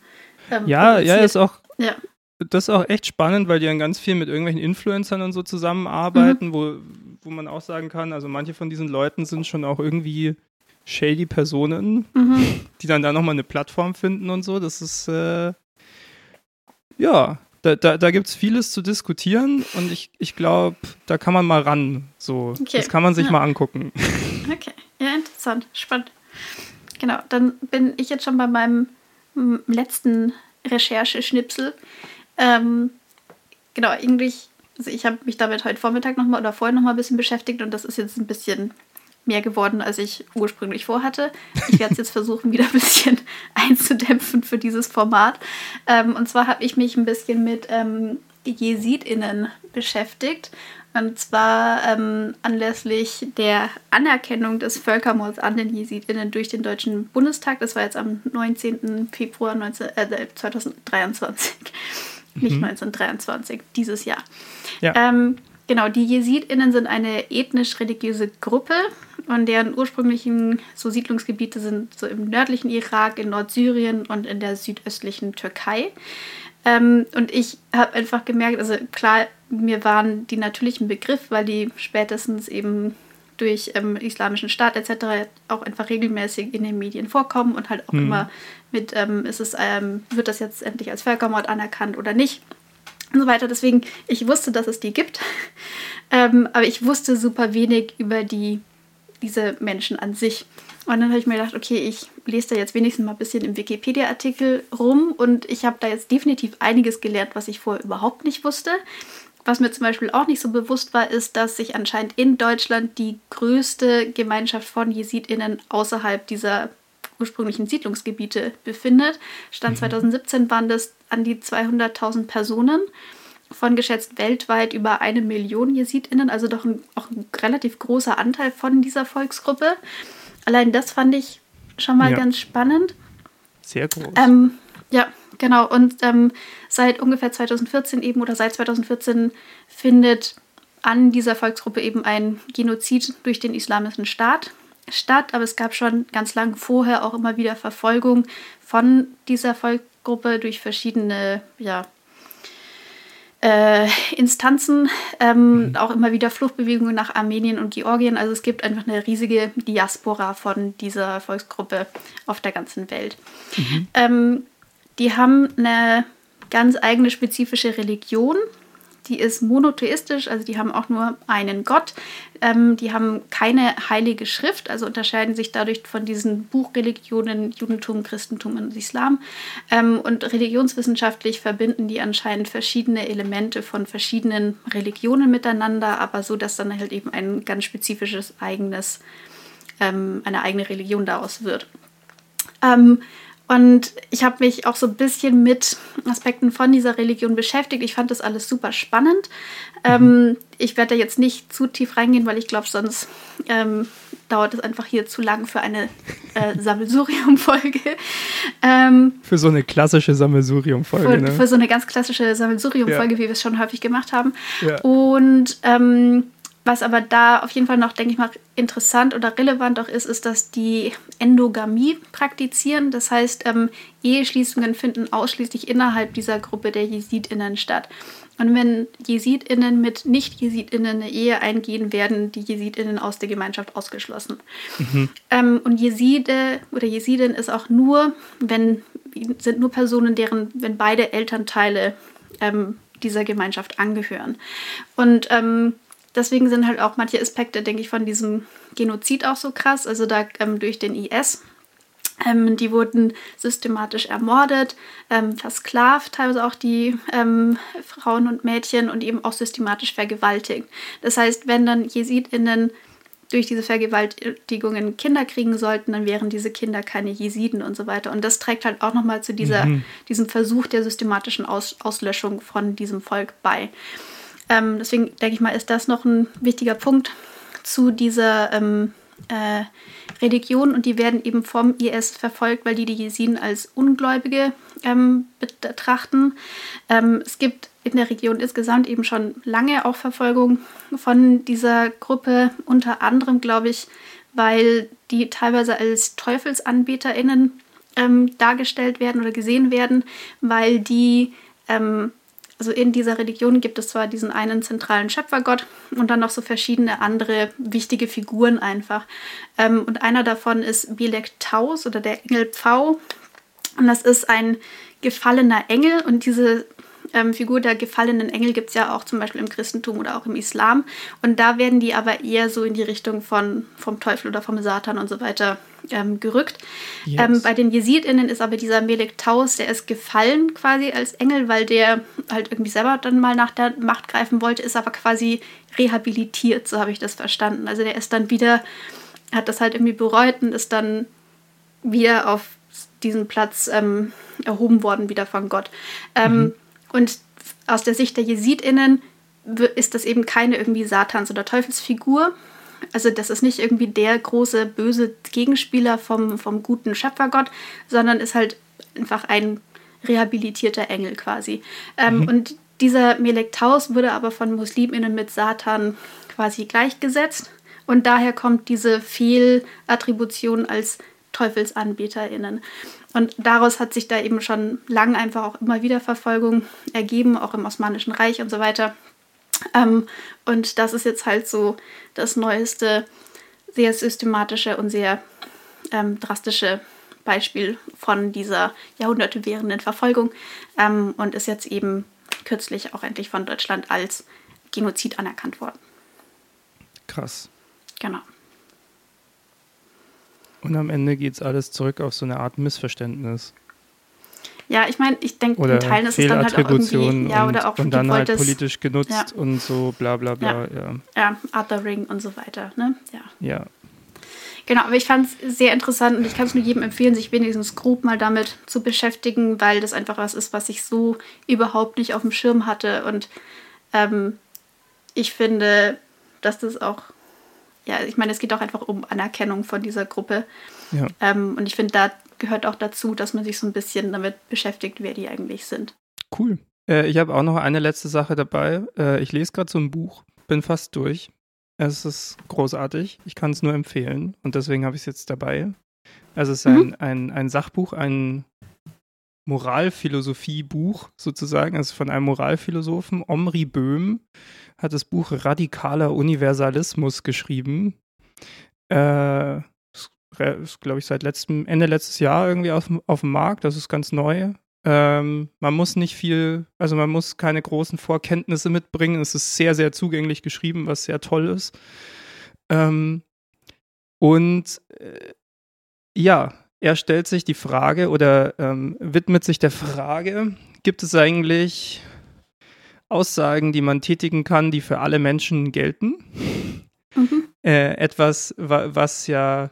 Speaker 2: Ähm, ja, ja, ist auch.
Speaker 1: Ja.
Speaker 2: das ist auch echt spannend, weil die dann ganz viel mit irgendwelchen Influencern und so zusammenarbeiten, mhm. wo, wo man auch sagen kann, also manche von diesen Leuten sind schon auch irgendwie shady Personen, mhm. die dann da nochmal eine Plattform finden und so. Das ist, äh, ja, da, da, da gibt es vieles zu diskutieren und ich, ich glaube, da kann man mal ran. So. Okay. Das kann man sich ja. mal angucken.
Speaker 1: Okay, ja, interessant, spannend. Genau, dann bin ich jetzt schon bei meinem letzten Rechercheschnipsel. Ähm, genau, eigentlich, also ich habe mich damit heute Vormittag nochmal oder vorher nochmal ein bisschen beschäftigt und das ist jetzt ein bisschen mehr geworden, als ich ursprünglich vorhatte. Ich werde es jetzt versuchen, wieder ein bisschen einzudämpfen für dieses Format. Ähm, und zwar habe ich mich ein bisschen mit ähm, JesidInnen beschäftigt. Und zwar ähm, anlässlich der Anerkennung des Völkermords an den JesidInnen durch den Deutschen Bundestag. Das war jetzt am 19. Februar 19, äh, 2023. Mhm. Nicht 1923, dieses Jahr. Ja. Ähm, genau, die JesidInnen sind eine ethnisch-religiöse Gruppe und deren ursprünglichen so Siedlungsgebiete sind so im nördlichen Irak, in Nordsyrien und in der südöstlichen Türkei. Ähm, und ich habe einfach gemerkt, also klar, mir waren die natürlich ein Begriff, weil die spätestens eben durch ähm, Islamischen Staat etc. auch einfach regelmäßig in den Medien vorkommen und halt auch mhm. immer mit, ähm, ist es, ähm, wird das jetzt endlich als Völkermord anerkannt oder nicht und so weiter. Deswegen, ich wusste, dass es die gibt, ähm, aber ich wusste super wenig über die, diese Menschen an sich. Und dann habe ich mir gedacht, okay, ich lese da jetzt wenigstens mal ein bisschen im Wikipedia-Artikel rum und ich habe da jetzt definitiv einiges gelernt, was ich vorher überhaupt nicht wusste. Was mir zum Beispiel auch nicht so bewusst war, ist, dass sich anscheinend in Deutschland die größte Gemeinschaft von JesidInnen außerhalb dieser ursprünglichen Siedlungsgebiete befindet. Stand 2017 mhm. waren das an die 200.000 Personen von geschätzt weltweit über eine Million JesidInnen, also doch ein, auch ein relativ großer Anteil von dieser Volksgruppe. Allein das fand ich schon mal ja. ganz spannend.
Speaker 2: Sehr groß.
Speaker 1: Ähm, ja, genau. Und ähm, seit ungefähr 2014 eben oder seit 2014 findet an dieser Volksgruppe eben ein Genozid durch den Islamischen Staat statt. Aber es gab schon ganz lang vorher auch immer wieder Verfolgung von dieser Volksgruppe durch verschiedene ja, äh, Instanzen, ähm, mhm. auch immer wieder Fluchtbewegungen nach Armenien und Georgien. Also es gibt einfach eine riesige Diaspora von dieser Volksgruppe auf der ganzen Welt. Mhm. Ähm, die haben eine ganz eigene spezifische Religion, die ist monotheistisch, also die haben auch nur einen Gott. Ähm, die haben keine heilige Schrift, also unterscheiden sich dadurch von diesen Buchreligionen Judentum, Christentum und Islam. Ähm, und religionswissenschaftlich verbinden die anscheinend verschiedene Elemente von verschiedenen Religionen miteinander, aber so, dass dann halt eben ein ganz spezifisches eigenes, ähm, eine eigene Religion daraus wird. Und ich habe mich auch so ein bisschen mit Aspekten von dieser Religion beschäftigt. Ich fand das alles super spannend. Ähm, ich werde da jetzt nicht zu tief reingehen, weil ich glaube, sonst ähm, dauert es einfach hier zu lang für eine äh, Sammelsurium-Folge.
Speaker 2: Ähm, für so eine klassische Sammelsurium-Folge.
Speaker 1: Für, ne? für, so eine ganz klassische Sammelsurium-Folge, ja. wie wir es schon häufig gemacht haben. Ja. Und ähm, was aber da auf jeden Fall noch, denke ich mal, interessant oder relevant auch ist, ist, dass die Endogamie praktizieren. Das heißt, ähm, Eheschließungen finden ausschließlich innerhalb dieser Gruppe der JesidInnen statt. Und wenn JesidInnen mit Nicht-JesidInnen eine Ehe eingehen, werden die JesidInnen aus der Gemeinschaft ausgeschlossen. Mhm. Ähm, und Jeside oder Jesidin ist auch nur, wenn, sind nur Personen, deren, wenn beide Elternteile ähm, dieser Gemeinschaft angehören. Und ähm, deswegen sind halt auch manche Aspekte, denke ich, von diesem Genozid auch so krass. Also da ähm, durch den IS. Ähm, die wurden systematisch ermordet, ähm, versklavt, teilweise auch die ähm, Frauen und Mädchen und eben auch systematisch vergewaltigt. Das heißt, wenn dann JesidInnen durch diese Vergewaltigungen Kinder kriegen sollten, dann wären diese Kinder keine Jesiden und so weiter. Und das trägt halt auch nochmal zu dieser, mhm. diesem Versuch der systematischen Aus Auslöschung von diesem Volk bei. Ähm, deswegen denke ich mal, ist das noch ein wichtiger Punkt zu dieser ähm, äh, Religion und die werden eben vom IS verfolgt, weil die die Jesiden als Ungläubige ähm, betrachten. Ähm, es gibt in der Region insgesamt eben schon lange auch Verfolgung von dieser Gruppe, unter anderem, glaube ich, weil die teilweise als TeufelsanbeterInnen ähm, dargestellt werden oder gesehen werden, weil die ähm, also in dieser Religion gibt es zwar diesen einen zentralen Schöpfergott und dann noch so verschiedene andere wichtige Figuren einfach. Ähm, und einer davon ist Belek Taus oder der Engel Pfau. Und das ist ein gefallener Engel und diese ähm, Figur der gefallenen Engel gibt es ja auch zum Beispiel im Christentum oder auch im Islam. Und da werden die aber eher so in die Richtung von, vom Teufel oder vom Satan und so weiter ähm, gerückt. Yes. Ähm, bei den JesidInnen ist aber dieser Melek Taus, der ist gefallen quasi als Engel, weil der halt irgendwie selber dann mal nach der Macht greifen wollte, ist aber quasi rehabilitiert, so habe ich das verstanden. Also der ist dann wieder, hat das halt irgendwie bereut und ist dann wieder auf diesen Platz ähm, erhoben worden, wieder von Gott. Ähm, mhm. Und aus der Sicht der JesidInnen ist das eben keine irgendwie Satans- oder Teufelsfigur. Also das ist nicht irgendwie der große böse Gegenspieler vom, vom guten Schöpfergott, sondern ist halt einfach ein rehabilitierter Engel quasi. Ähm, mhm. Und dieser Melektaus wurde aber von Musliminnen mit Satan quasi gleichgesetzt. Und daher kommt diese Fehlattribution als TeufelsanbeterInnen. Und daraus hat sich da eben schon lang einfach auch immer wieder Verfolgung ergeben, auch im Osmanischen Reich und so weiter. Ähm, und das ist jetzt halt so das neueste, sehr systematische und sehr ähm, drastische Beispiel von dieser Jahrhunderte währenden Verfolgung ähm, und ist jetzt eben kürzlich auch endlich von Deutschland als Genozid anerkannt worden.
Speaker 2: Krass.
Speaker 1: Genau.
Speaker 2: Und am Ende geht es alles zurück auf so eine Art Missverständnis.
Speaker 1: Ja, ich meine, ich denke, in Teilen ist es dann halt auch irgendwie, ja, oder auch
Speaker 2: und dann halt politisch genutzt ja. und so bla bla bla,
Speaker 1: ja. Ja, ja Othering und so weiter, ne? Ja.
Speaker 2: Ja.
Speaker 1: Genau, aber ich fand es sehr interessant und ich kann es nur jedem empfehlen, sich wenigstens grob mal damit zu beschäftigen, weil das einfach was ist, was ich so überhaupt nicht auf dem Schirm hatte und ähm, ich finde, dass das auch ja, ich meine, es geht auch einfach um Anerkennung von dieser Gruppe. Ja. Ähm, und ich finde, da gehört auch dazu, dass man sich so ein bisschen damit beschäftigt, wer die eigentlich sind.
Speaker 2: Cool. Äh, ich habe auch noch eine letzte Sache dabei. Äh, ich lese gerade so ein Buch, bin fast durch. Es ist großartig. Ich kann es nur empfehlen und deswegen habe ich es jetzt dabei. Also es ist ein, mhm. ein, ein Sachbuch, ein Moralphilosophie-Buch sozusagen. Ist von einem Moralphilosophen, Omri Böhm hat das Buch Radikaler Universalismus geschrieben. Äh, ist, glaube ich, seit letztem, Ende letztes Jahr irgendwie auf, auf dem Markt. Das ist ganz neu. Ähm, man muss nicht viel, also man muss keine großen Vorkenntnisse mitbringen. Es ist sehr, sehr zugänglich geschrieben, was sehr toll ist. Ähm, und äh, ja, er stellt sich die Frage oder ähm, widmet sich der Frage, gibt es eigentlich Aussagen, die man tätigen kann, die für alle Menschen gelten. Mhm. Äh, etwas, wa was ja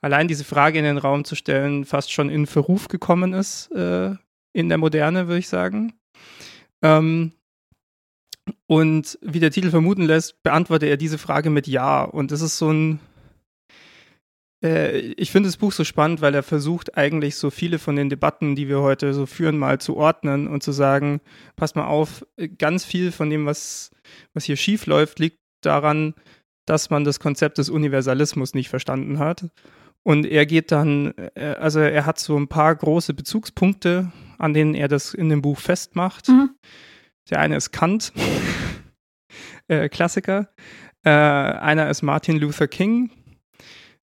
Speaker 2: allein diese Frage in den Raum zu stellen, fast schon in Verruf gekommen ist äh, in der Moderne, würde ich sagen. Ähm, und wie der Titel vermuten lässt, beantwortet er diese Frage mit Ja. Und das ist so ein ich finde das Buch so spannend, weil er versucht eigentlich so viele von den Debatten, die wir heute so führen, mal zu ordnen und zu sagen, pass mal auf, ganz viel von dem, was, was hier schief läuft, liegt daran, dass man das Konzept des Universalismus nicht verstanden hat. Und er geht dann, äh, also er hat so ein paar große Bezugspunkte, an denen er das in dem Buch festmacht. Mhm. Der eine ist Kant, äh, Klassiker. Äh, einer ist Martin Luther King,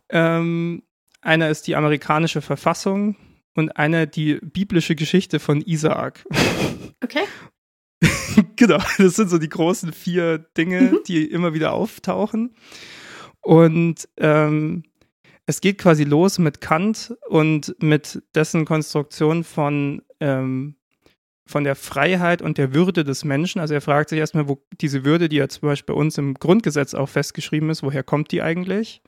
Speaker 2: ähm, einer ist die amerikanische Verfassung und einer die biblische Geschichte von Isaak.
Speaker 1: Okay.
Speaker 2: genau, das sind so die großen vier Dinge, mhm. die immer wieder auftauchen. Und ähm, es geht quasi los mit Kant und mit dessen Konstruktion von, ähm, von der Freiheit und der Würde des Menschen. Also er fragt sich erstmal, wo diese Würde, die ja zum Beispiel bei uns im Grundgesetz auch festgeschrieben ist, woher kommt die eigentlich?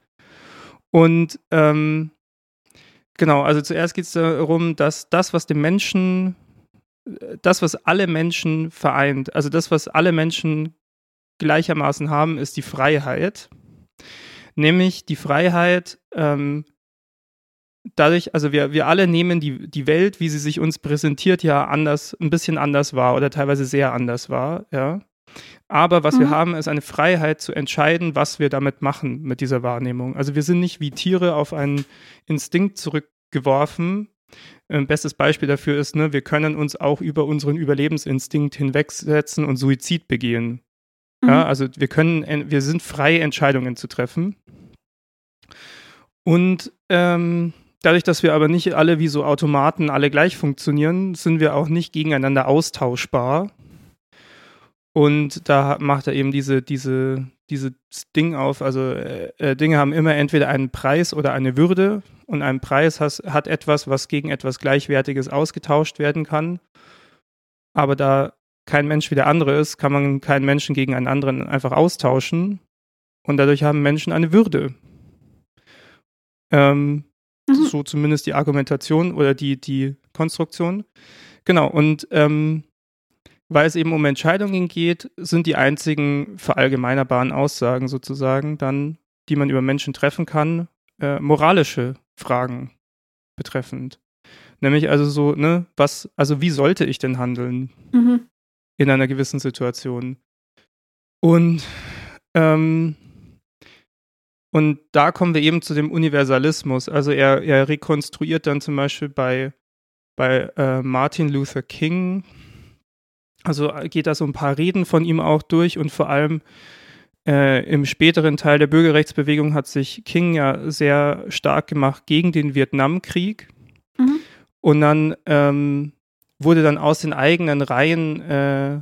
Speaker 2: Und ähm, genau, also zuerst geht es darum, dass das, was den Menschen, das, was alle Menschen vereint, also das, was alle Menschen gleichermaßen haben, ist die Freiheit. Nämlich die Freiheit, ähm, dadurch, also wir, wir alle nehmen die, die Welt, wie sie sich uns präsentiert, ja anders, ein bisschen anders wahr oder teilweise sehr anders wahr, ja. Aber was mhm. wir haben, ist eine Freiheit zu entscheiden, was wir damit machen mit dieser Wahrnehmung. Also wir sind nicht wie Tiere auf einen Instinkt zurückgeworfen, Ein bestes Beispiel dafür ist, ne, wir können uns auch über unseren Überlebensinstinkt hinwegsetzen und Suizid begehen. Mhm. Ja, also wir können, wir sind frei, Entscheidungen zu treffen. Und ähm, dadurch, dass wir aber nicht alle wie so Automaten alle gleich funktionieren, sind wir auch nicht gegeneinander austauschbar. Und da macht er eben diese, diese, dieses Ding auf. Also äh, äh, Dinge haben immer entweder einen Preis oder eine Würde. Und ein Preis has, hat etwas, was gegen etwas Gleichwertiges ausgetauscht werden kann. Aber da kein Mensch wie der andere ist, kann man keinen Menschen gegen einen anderen einfach austauschen. Und dadurch haben Menschen eine Würde. Ähm, mhm. So zumindest die Argumentation oder die, die Konstruktion. Genau, und ähm, weil es eben um Entscheidungen geht, sind die einzigen verallgemeinerbaren Aussagen sozusagen dann, die man über Menschen treffen kann, äh, moralische Fragen betreffend. Nämlich also so, ne, was, also wie sollte ich denn handeln mhm. in einer gewissen Situation? Und ähm, und da kommen wir eben zu dem Universalismus. Also er, er rekonstruiert dann zum Beispiel bei, bei äh, Martin Luther King, also äh, geht da so ein paar Reden von ihm auch durch und vor allem äh, im späteren Teil der Bürgerrechtsbewegung hat sich King ja sehr stark gemacht gegen den Vietnamkrieg. Mhm. Und dann ähm, wurde dann aus den eigenen Reihen äh,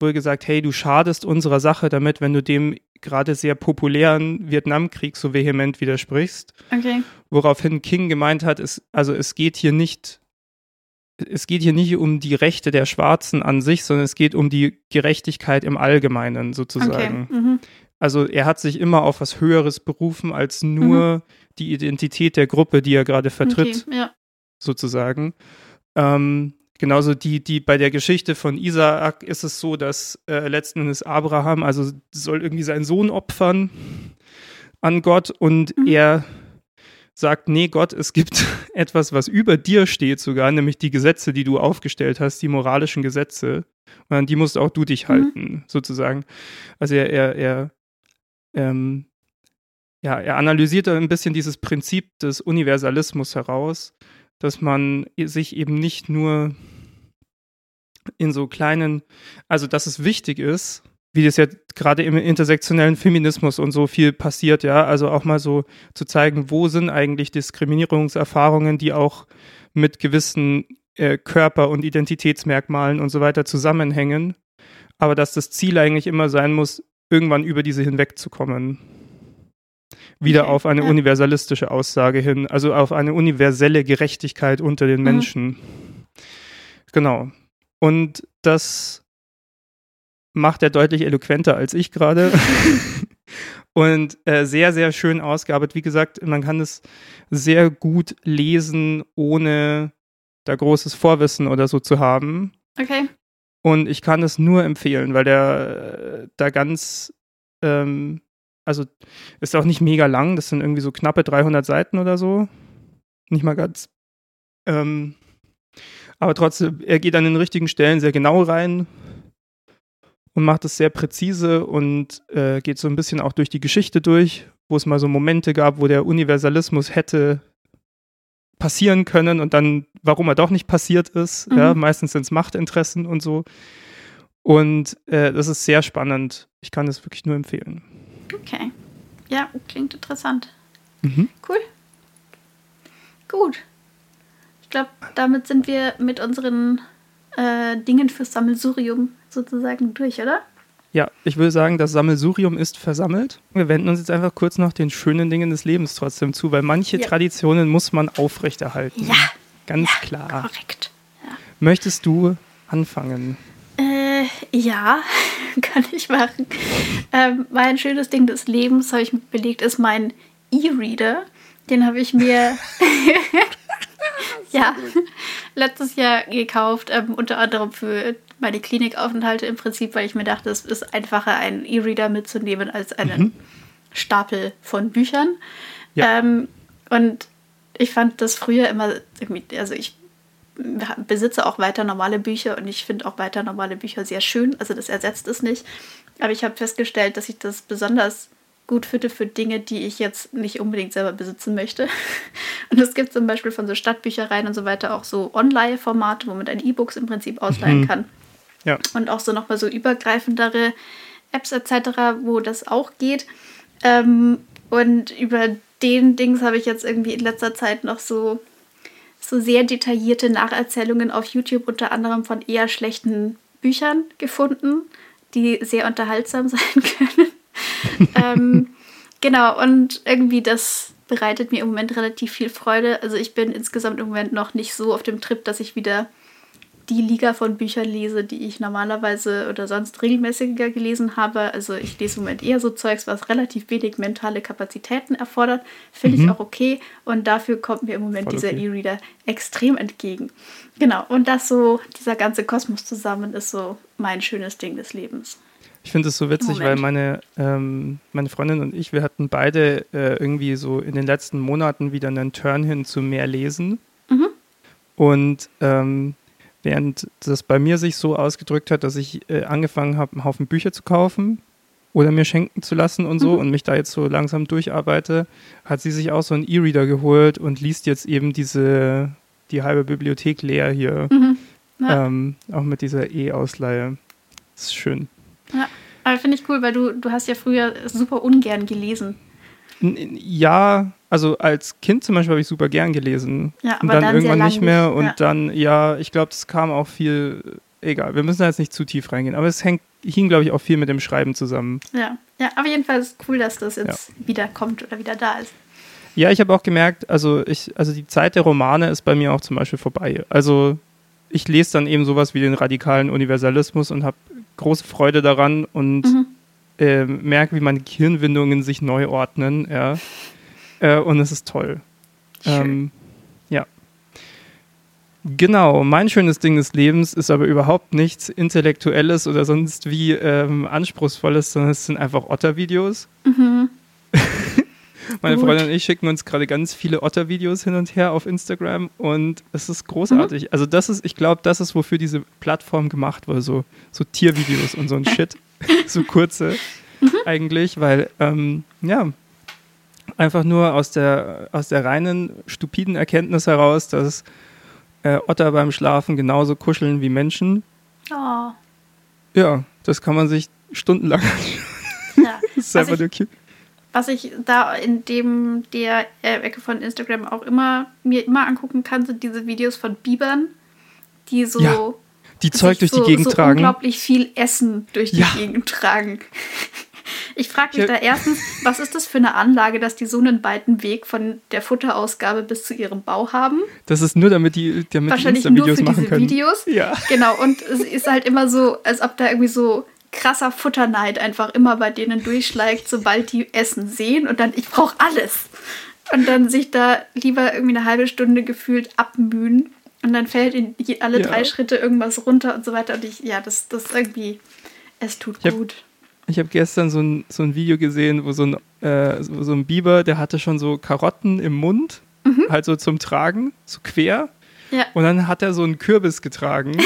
Speaker 2: wohl gesagt, hey, du schadest unserer Sache damit, wenn du dem gerade sehr populären Vietnamkrieg so vehement widersprichst. Okay. Woraufhin King gemeint hat, es, also es geht hier nicht es geht hier nicht um die Rechte der Schwarzen an sich, sondern es geht um die Gerechtigkeit im Allgemeinen sozusagen. Okay. Mhm. Also er hat sich immer auf was Höheres berufen als nur mhm. die Identität der Gruppe, die er gerade vertritt, okay, ja. sozusagen. Ähm, genauso die, die bei der Geschichte von Isaak ist es so, dass äh, letzten Endes Abraham, also soll irgendwie seinen Sohn opfern an Gott und mhm. er sagt, nee, Gott, es gibt etwas, was über dir steht sogar, nämlich die Gesetze, die du aufgestellt hast, die moralischen Gesetze. Und an die musst auch du dich mhm. halten, sozusagen. Also er, er, er, ähm, ja, er analysiert ein bisschen dieses Prinzip des Universalismus heraus, dass man sich eben nicht nur in so kleinen, also dass es wichtig ist, wie das ja gerade im intersektionellen Feminismus und so viel passiert, ja, also auch mal so zu zeigen, wo sind eigentlich Diskriminierungserfahrungen, die auch mit gewissen äh, Körper- und Identitätsmerkmalen und so weiter zusammenhängen, aber dass das Ziel eigentlich immer sein muss, irgendwann über diese hinwegzukommen. Wieder auf eine universalistische Aussage hin, also auf eine universelle Gerechtigkeit unter den mhm. Menschen. Genau. Und das macht er deutlich eloquenter als ich gerade. und äh, sehr, sehr schön ausgearbeitet. Wie gesagt, man kann es sehr gut lesen, ohne da großes Vorwissen oder so zu haben.
Speaker 1: Okay.
Speaker 2: Und ich kann es nur empfehlen, weil der äh, da ganz, ähm, also ist auch nicht mega lang, das sind irgendwie so knappe 300 Seiten oder so. Nicht mal ganz. Ähm, aber trotzdem, er geht an den richtigen Stellen sehr genau rein, und macht es sehr präzise und äh, geht so ein bisschen auch durch die Geschichte durch, wo es mal so Momente gab, wo der Universalismus hätte passieren können und dann, warum er doch nicht passiert ist. Mhm. Ja, meistens sind es Machtinteressen und so. Und äh, das ist sehr spannend. Ich kann es wirklich nur empfehlen.
Speaker 1: Okay. Ja, klingt interessant. Mhm. Cool. Gut. Ich glaube, damit sind wir mit unseren äh, Dingen fürs Sammelsurium sozusagen durch, oder?
Speaker 2: Ja, ich würde sagen, das Sammelsurium ist versammelt. Wir wenden uns jetzt einfach kurz noch den schönen Dingen des Lebens trotzdem zu, weil manche ja. Traditionen muss man aufrechterhalten.
Speaker 1: Ja.
Speaker 2: Ganz
Speaker 1: ja,
Speaker 2: klar.
Speaker 1: Korrekt. Ja.
Speaker 2: Möchtest du anfangen?
Speaker 1: Äh, ja, kann ich machen. Ähm, mein schönes Ding des Lebens, habe ich belegt, ist mein E-Reader. Den habe ich mir ja, letztes Jahr gekauft, ähm, unter anderem für meine Klinikaufenthalte im Prinzip, weil ich mir dachte, es ist einfacher, einen E-Reader mitzunehmen als einen mhm. Stapel von Büchern. Ja. Ähm, und ich fand das früher immer irgendwie, also ich besitze auch weiter normale Bücher und ich finde auch weiter normale Bücher sehr schön. Also das ersetzt es nicht. Aber ich habe festgestellt, dass ich das besonders gut finde für Dinge, die ich jetzt nicht unbedingt selber besitzen möchte. Und es gibt zum Beispiel von so Stadtbüchereien und so weiter auch so Online-Formate, wo man dann E-Books im Prinzip ausleihen
Speaker 2: Mhm.
Speaker 1: kann.
Speaker 2: Ja.
Speaker 1: Und auch so nochmal so übergreifendere Apps etc., wo das auch geht. Ähm, und über den Dings habe ich jetzt irgendwie in letzter Zeit noch so, so sehr detaillierte Nacherzählungen auf YouTube, unter anderem von eher schlechten Büchern gefunden, die sehr unterhaltsam sein können. ähm, genau, und irgendwie das bereitet mir im Moment relativ viel Freude. Also ich bin insgesamt im Moment noch nicht so auf dem Trip, dass ich wieder die Liga von Büchern lese, die ich normalerweise oder sonst regelmäßiger gelesen habe. Also ich lese im Moment eher so Zeugs, was relativ wenig mentale Kapazitäten erfordert. Finde ich
Speaker 2: Mhm.
Speaker 1: auch okay. Und dafür kommt mir im Moment
Speaker 2: Voll
Speaker 1: dieser
Speaker 2: okay.
Speaker 1: E-Reader extrem entgegen. Genau. Und das so, dieser ganze Kosmos zusammen ist so mein schönes Ding des Lebens.
Speaker 2: Ich finde es so witzig,
Speaker 1: Moment.
Speaker 2: weil meine, ähm, meine Freundin und ich, wir hatten beide äh, irgendwie so in den letzten Monaten wieder einen Turn hin zu mehr Lesen.
Speaker 1: Mhm.
Speaker 2: Und ähm, während das bei mir sich so ausgedrückt hat, dass ich äh, angefangen habe, einen Haufen Bücher zu kaufen oder mir schenken zu lassen und so
Speaker 1: Mhm.
Speaker 2: und mich da jetzt so langsam durcharbeite, hat sie sich auch so einen E-Reader geholt und liest jetzt eben diese, die halbe Bibliothek leer hier,
Speaker 1: Mhm. Ja.
Speaker 2: ähm, auch mit dieser E-Ausleihe. Das ist schön.
Speaker 1: Ja. Aber finde ich cool, weil du, du hast ja früher super ungern gelesen.
Speaker 2: Ja, also als Kind zum Beispiel habe ich super gern gelesen.
Speaker 1: Ja,
Speaker 2: und dann,
Speaker 1: dann
Speaker 2: irgendwann nicht mehr. Und
Speaker 1: ja.
Speaker 2: dann, ja, ich glaube, das kam auch viel. Egal, wir müssen da jetzt nicht zu tief reingehen. Aber es hängt, hing, glaube ich, auch viel mit dem Schreiben zusammen.
Speaker 1: Ja, ja, aber jedenfalls cool, dass das jetzt wieder kommt oder wieder da ist.
Speaker 2: Ja, ich habe auch gemerkt, also ich, also die Zeit der Romane ist bei mir auch zum Beispiel vorbei. Also ich lese dann eben sowas wie den radikalen Universalismus und habe große Freude daran und
Speaker 1: Mhm.
Speaker 2: äh, merke, wie meine Gehirnwindungen sich neu ordnen. Ja. Äh, und es ist toll. Ähm, ja. Genau, mein schönes Ding des Lebens ist aber überhaupt nichts Intellektuelles oder sonst wie ähm, Anspruchsvolles, sondern es sind einfach Otter-Videos.
Speaker 1: Mhm.
Speaker 2: Meine
Speaker 1: Gut.
Speaker 2: Freundin und ich schicken uns gerade ganz viele Otter-Videos hin und her auf Instagram und es ist großartig. Also das ist, ich glaube, das ist, wofür diese Plattform gemacht wurde, so, so Tiervideos und so ein Shit, so kurze eigentlich, weil, ähm, ja, einfach nur aus der, aus der reinen, stupiden Erkenntnis heraus, dass äh, Otter beim Schlafen genauso kuscheln wie Menschen.
Speaker 1: Oh,
Speaker 2: Ja, das kann man sich stundenlang anschauen.
Speaker 1: ja.
Speaker 2: Das ist
Speaker 1: Was
Speaker 2: einfach nur cute.
Speaker 1: Was ich da in dem der äh, Ecke von Instagram auch immer mir immer angucken kann, sind diese Videos von Bibern, die so
Speaker 2: Ja, Die Zeug durch
Speaker 1: so,
Speaker 2: die Gegend
Speaker 1: so
Speaker 2: tragen.
Speaker 1: unglaublich viel Essen durch die
Speaker 2: Ja.
Speaker 1: Gegend tragen. Ich frage mich da erstens, was ist das für eine Anlage, dass die so einen weiten Weg von der Futterausgabe bis zu ihrem Bau haben?
Speaker 2: Das ist nur, damit die, damit die
Speaker 1: Wahrscheinlich nur
Speaker 2: Insta-Videos
Speaker 1: für
Speaker 2: machen
Speaker 1: diese
Speaker 2: können.
Speaker 1: Videos.
Speaker 2: Ja.
Speaker 1: Genau, und es ist halt immer so, als ob da irgendwie so krasser Futterneid einfach immer bei denen durchschlägt, sobald die Essen sehen und dann, ich brauche alles. Und dann sich da lieber irgendwie eine halbe Stunde gefühlt abmühen und dann fällt in je- alle
Speaker 2: Ja.
Speaker 1: drei Schritte irgendwas runter und so weiter. Und ich, ja, das, das irgendwie, es tut
Speaker 2: Ich hab-
Speaker 1: gut.
Speaker 2: Ich habe gestern so ein, so ein Video gesehen, wo so ein, äh, so, so ein Biber, der hatte schon so Karotten im Mund, halt so zum Tragen, so quer.
Speaker 1: Ja.
Speaker 2: Und dann hat er so einen Kürbis getragen.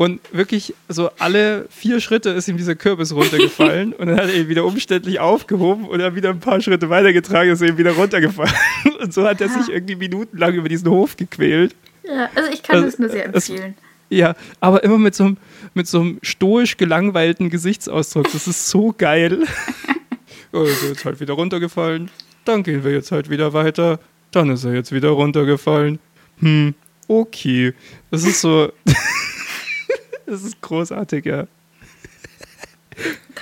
Speaker 2: Und wirklich so alle vier Schritte ist ihm dieser Kürbis runtergefallen. und dann hat er ihn wieder umständlich aufgehoben und dann wieder ein paar Schritte weitergetragen, ist er ihm wieder runtergefallen. Und so hat er sich irgendwie minutenlang über diesen Hof gequält.
Speaker 1: Ja, also ich kann
Speaker 2: Also,
Speaker 1: es nur sehr
Speaker 2: es-
Speaker 1: empfehlen.
Speaker 2: Ja, aber immer mit so einem, mit so einem stoisch gelangweilten Gesichtsausdruck. Das ist so geil. oh, ist er jetzt halt wieder runtergefallen. Dann gehen wir jetzt halt wieder weiter. Dann ist er jetzt wieder runtergefallen. Hm, okay. Das ist so. das ist großartig, ja.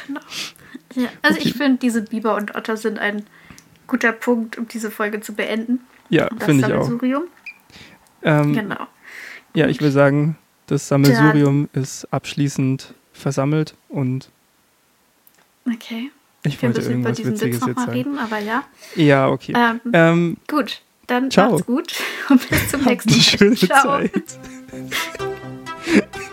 Speaker 1: Genau. Ja, also ich finde, diese Biber und Otter sind ein guter Punkt, um diese Folge zu beenden.
Speaker 2: Ja, finde ich auch. Ähm,
Speaker 1: Genau.
Speaker 2: Ja, ich will sagen, das Sammelsurium ist abschließend versammelt und
Speaker 1: Okay.
Speaker 2: ich
Speaker 1: Wir
Speaker 2: wollte
Speaker 1: müssen über
Speaker 2: irgendwas
Speaker 1: diesen
Speaker 2: Witziges
Speaker 1: Witz nochmal reden, aber ja.
Speaker 2: Ja, okay.
Speaker 1: Ähm,
Speaker 2: Ähm,
Speaker 1: gut, dann
Speaker 2: Ciao.
Speaker 1: macht's gut und bis zum nächsten Mal.
Speaker 2: schöne
Speaker 1: Ciao.
Speaker 2: Zeit.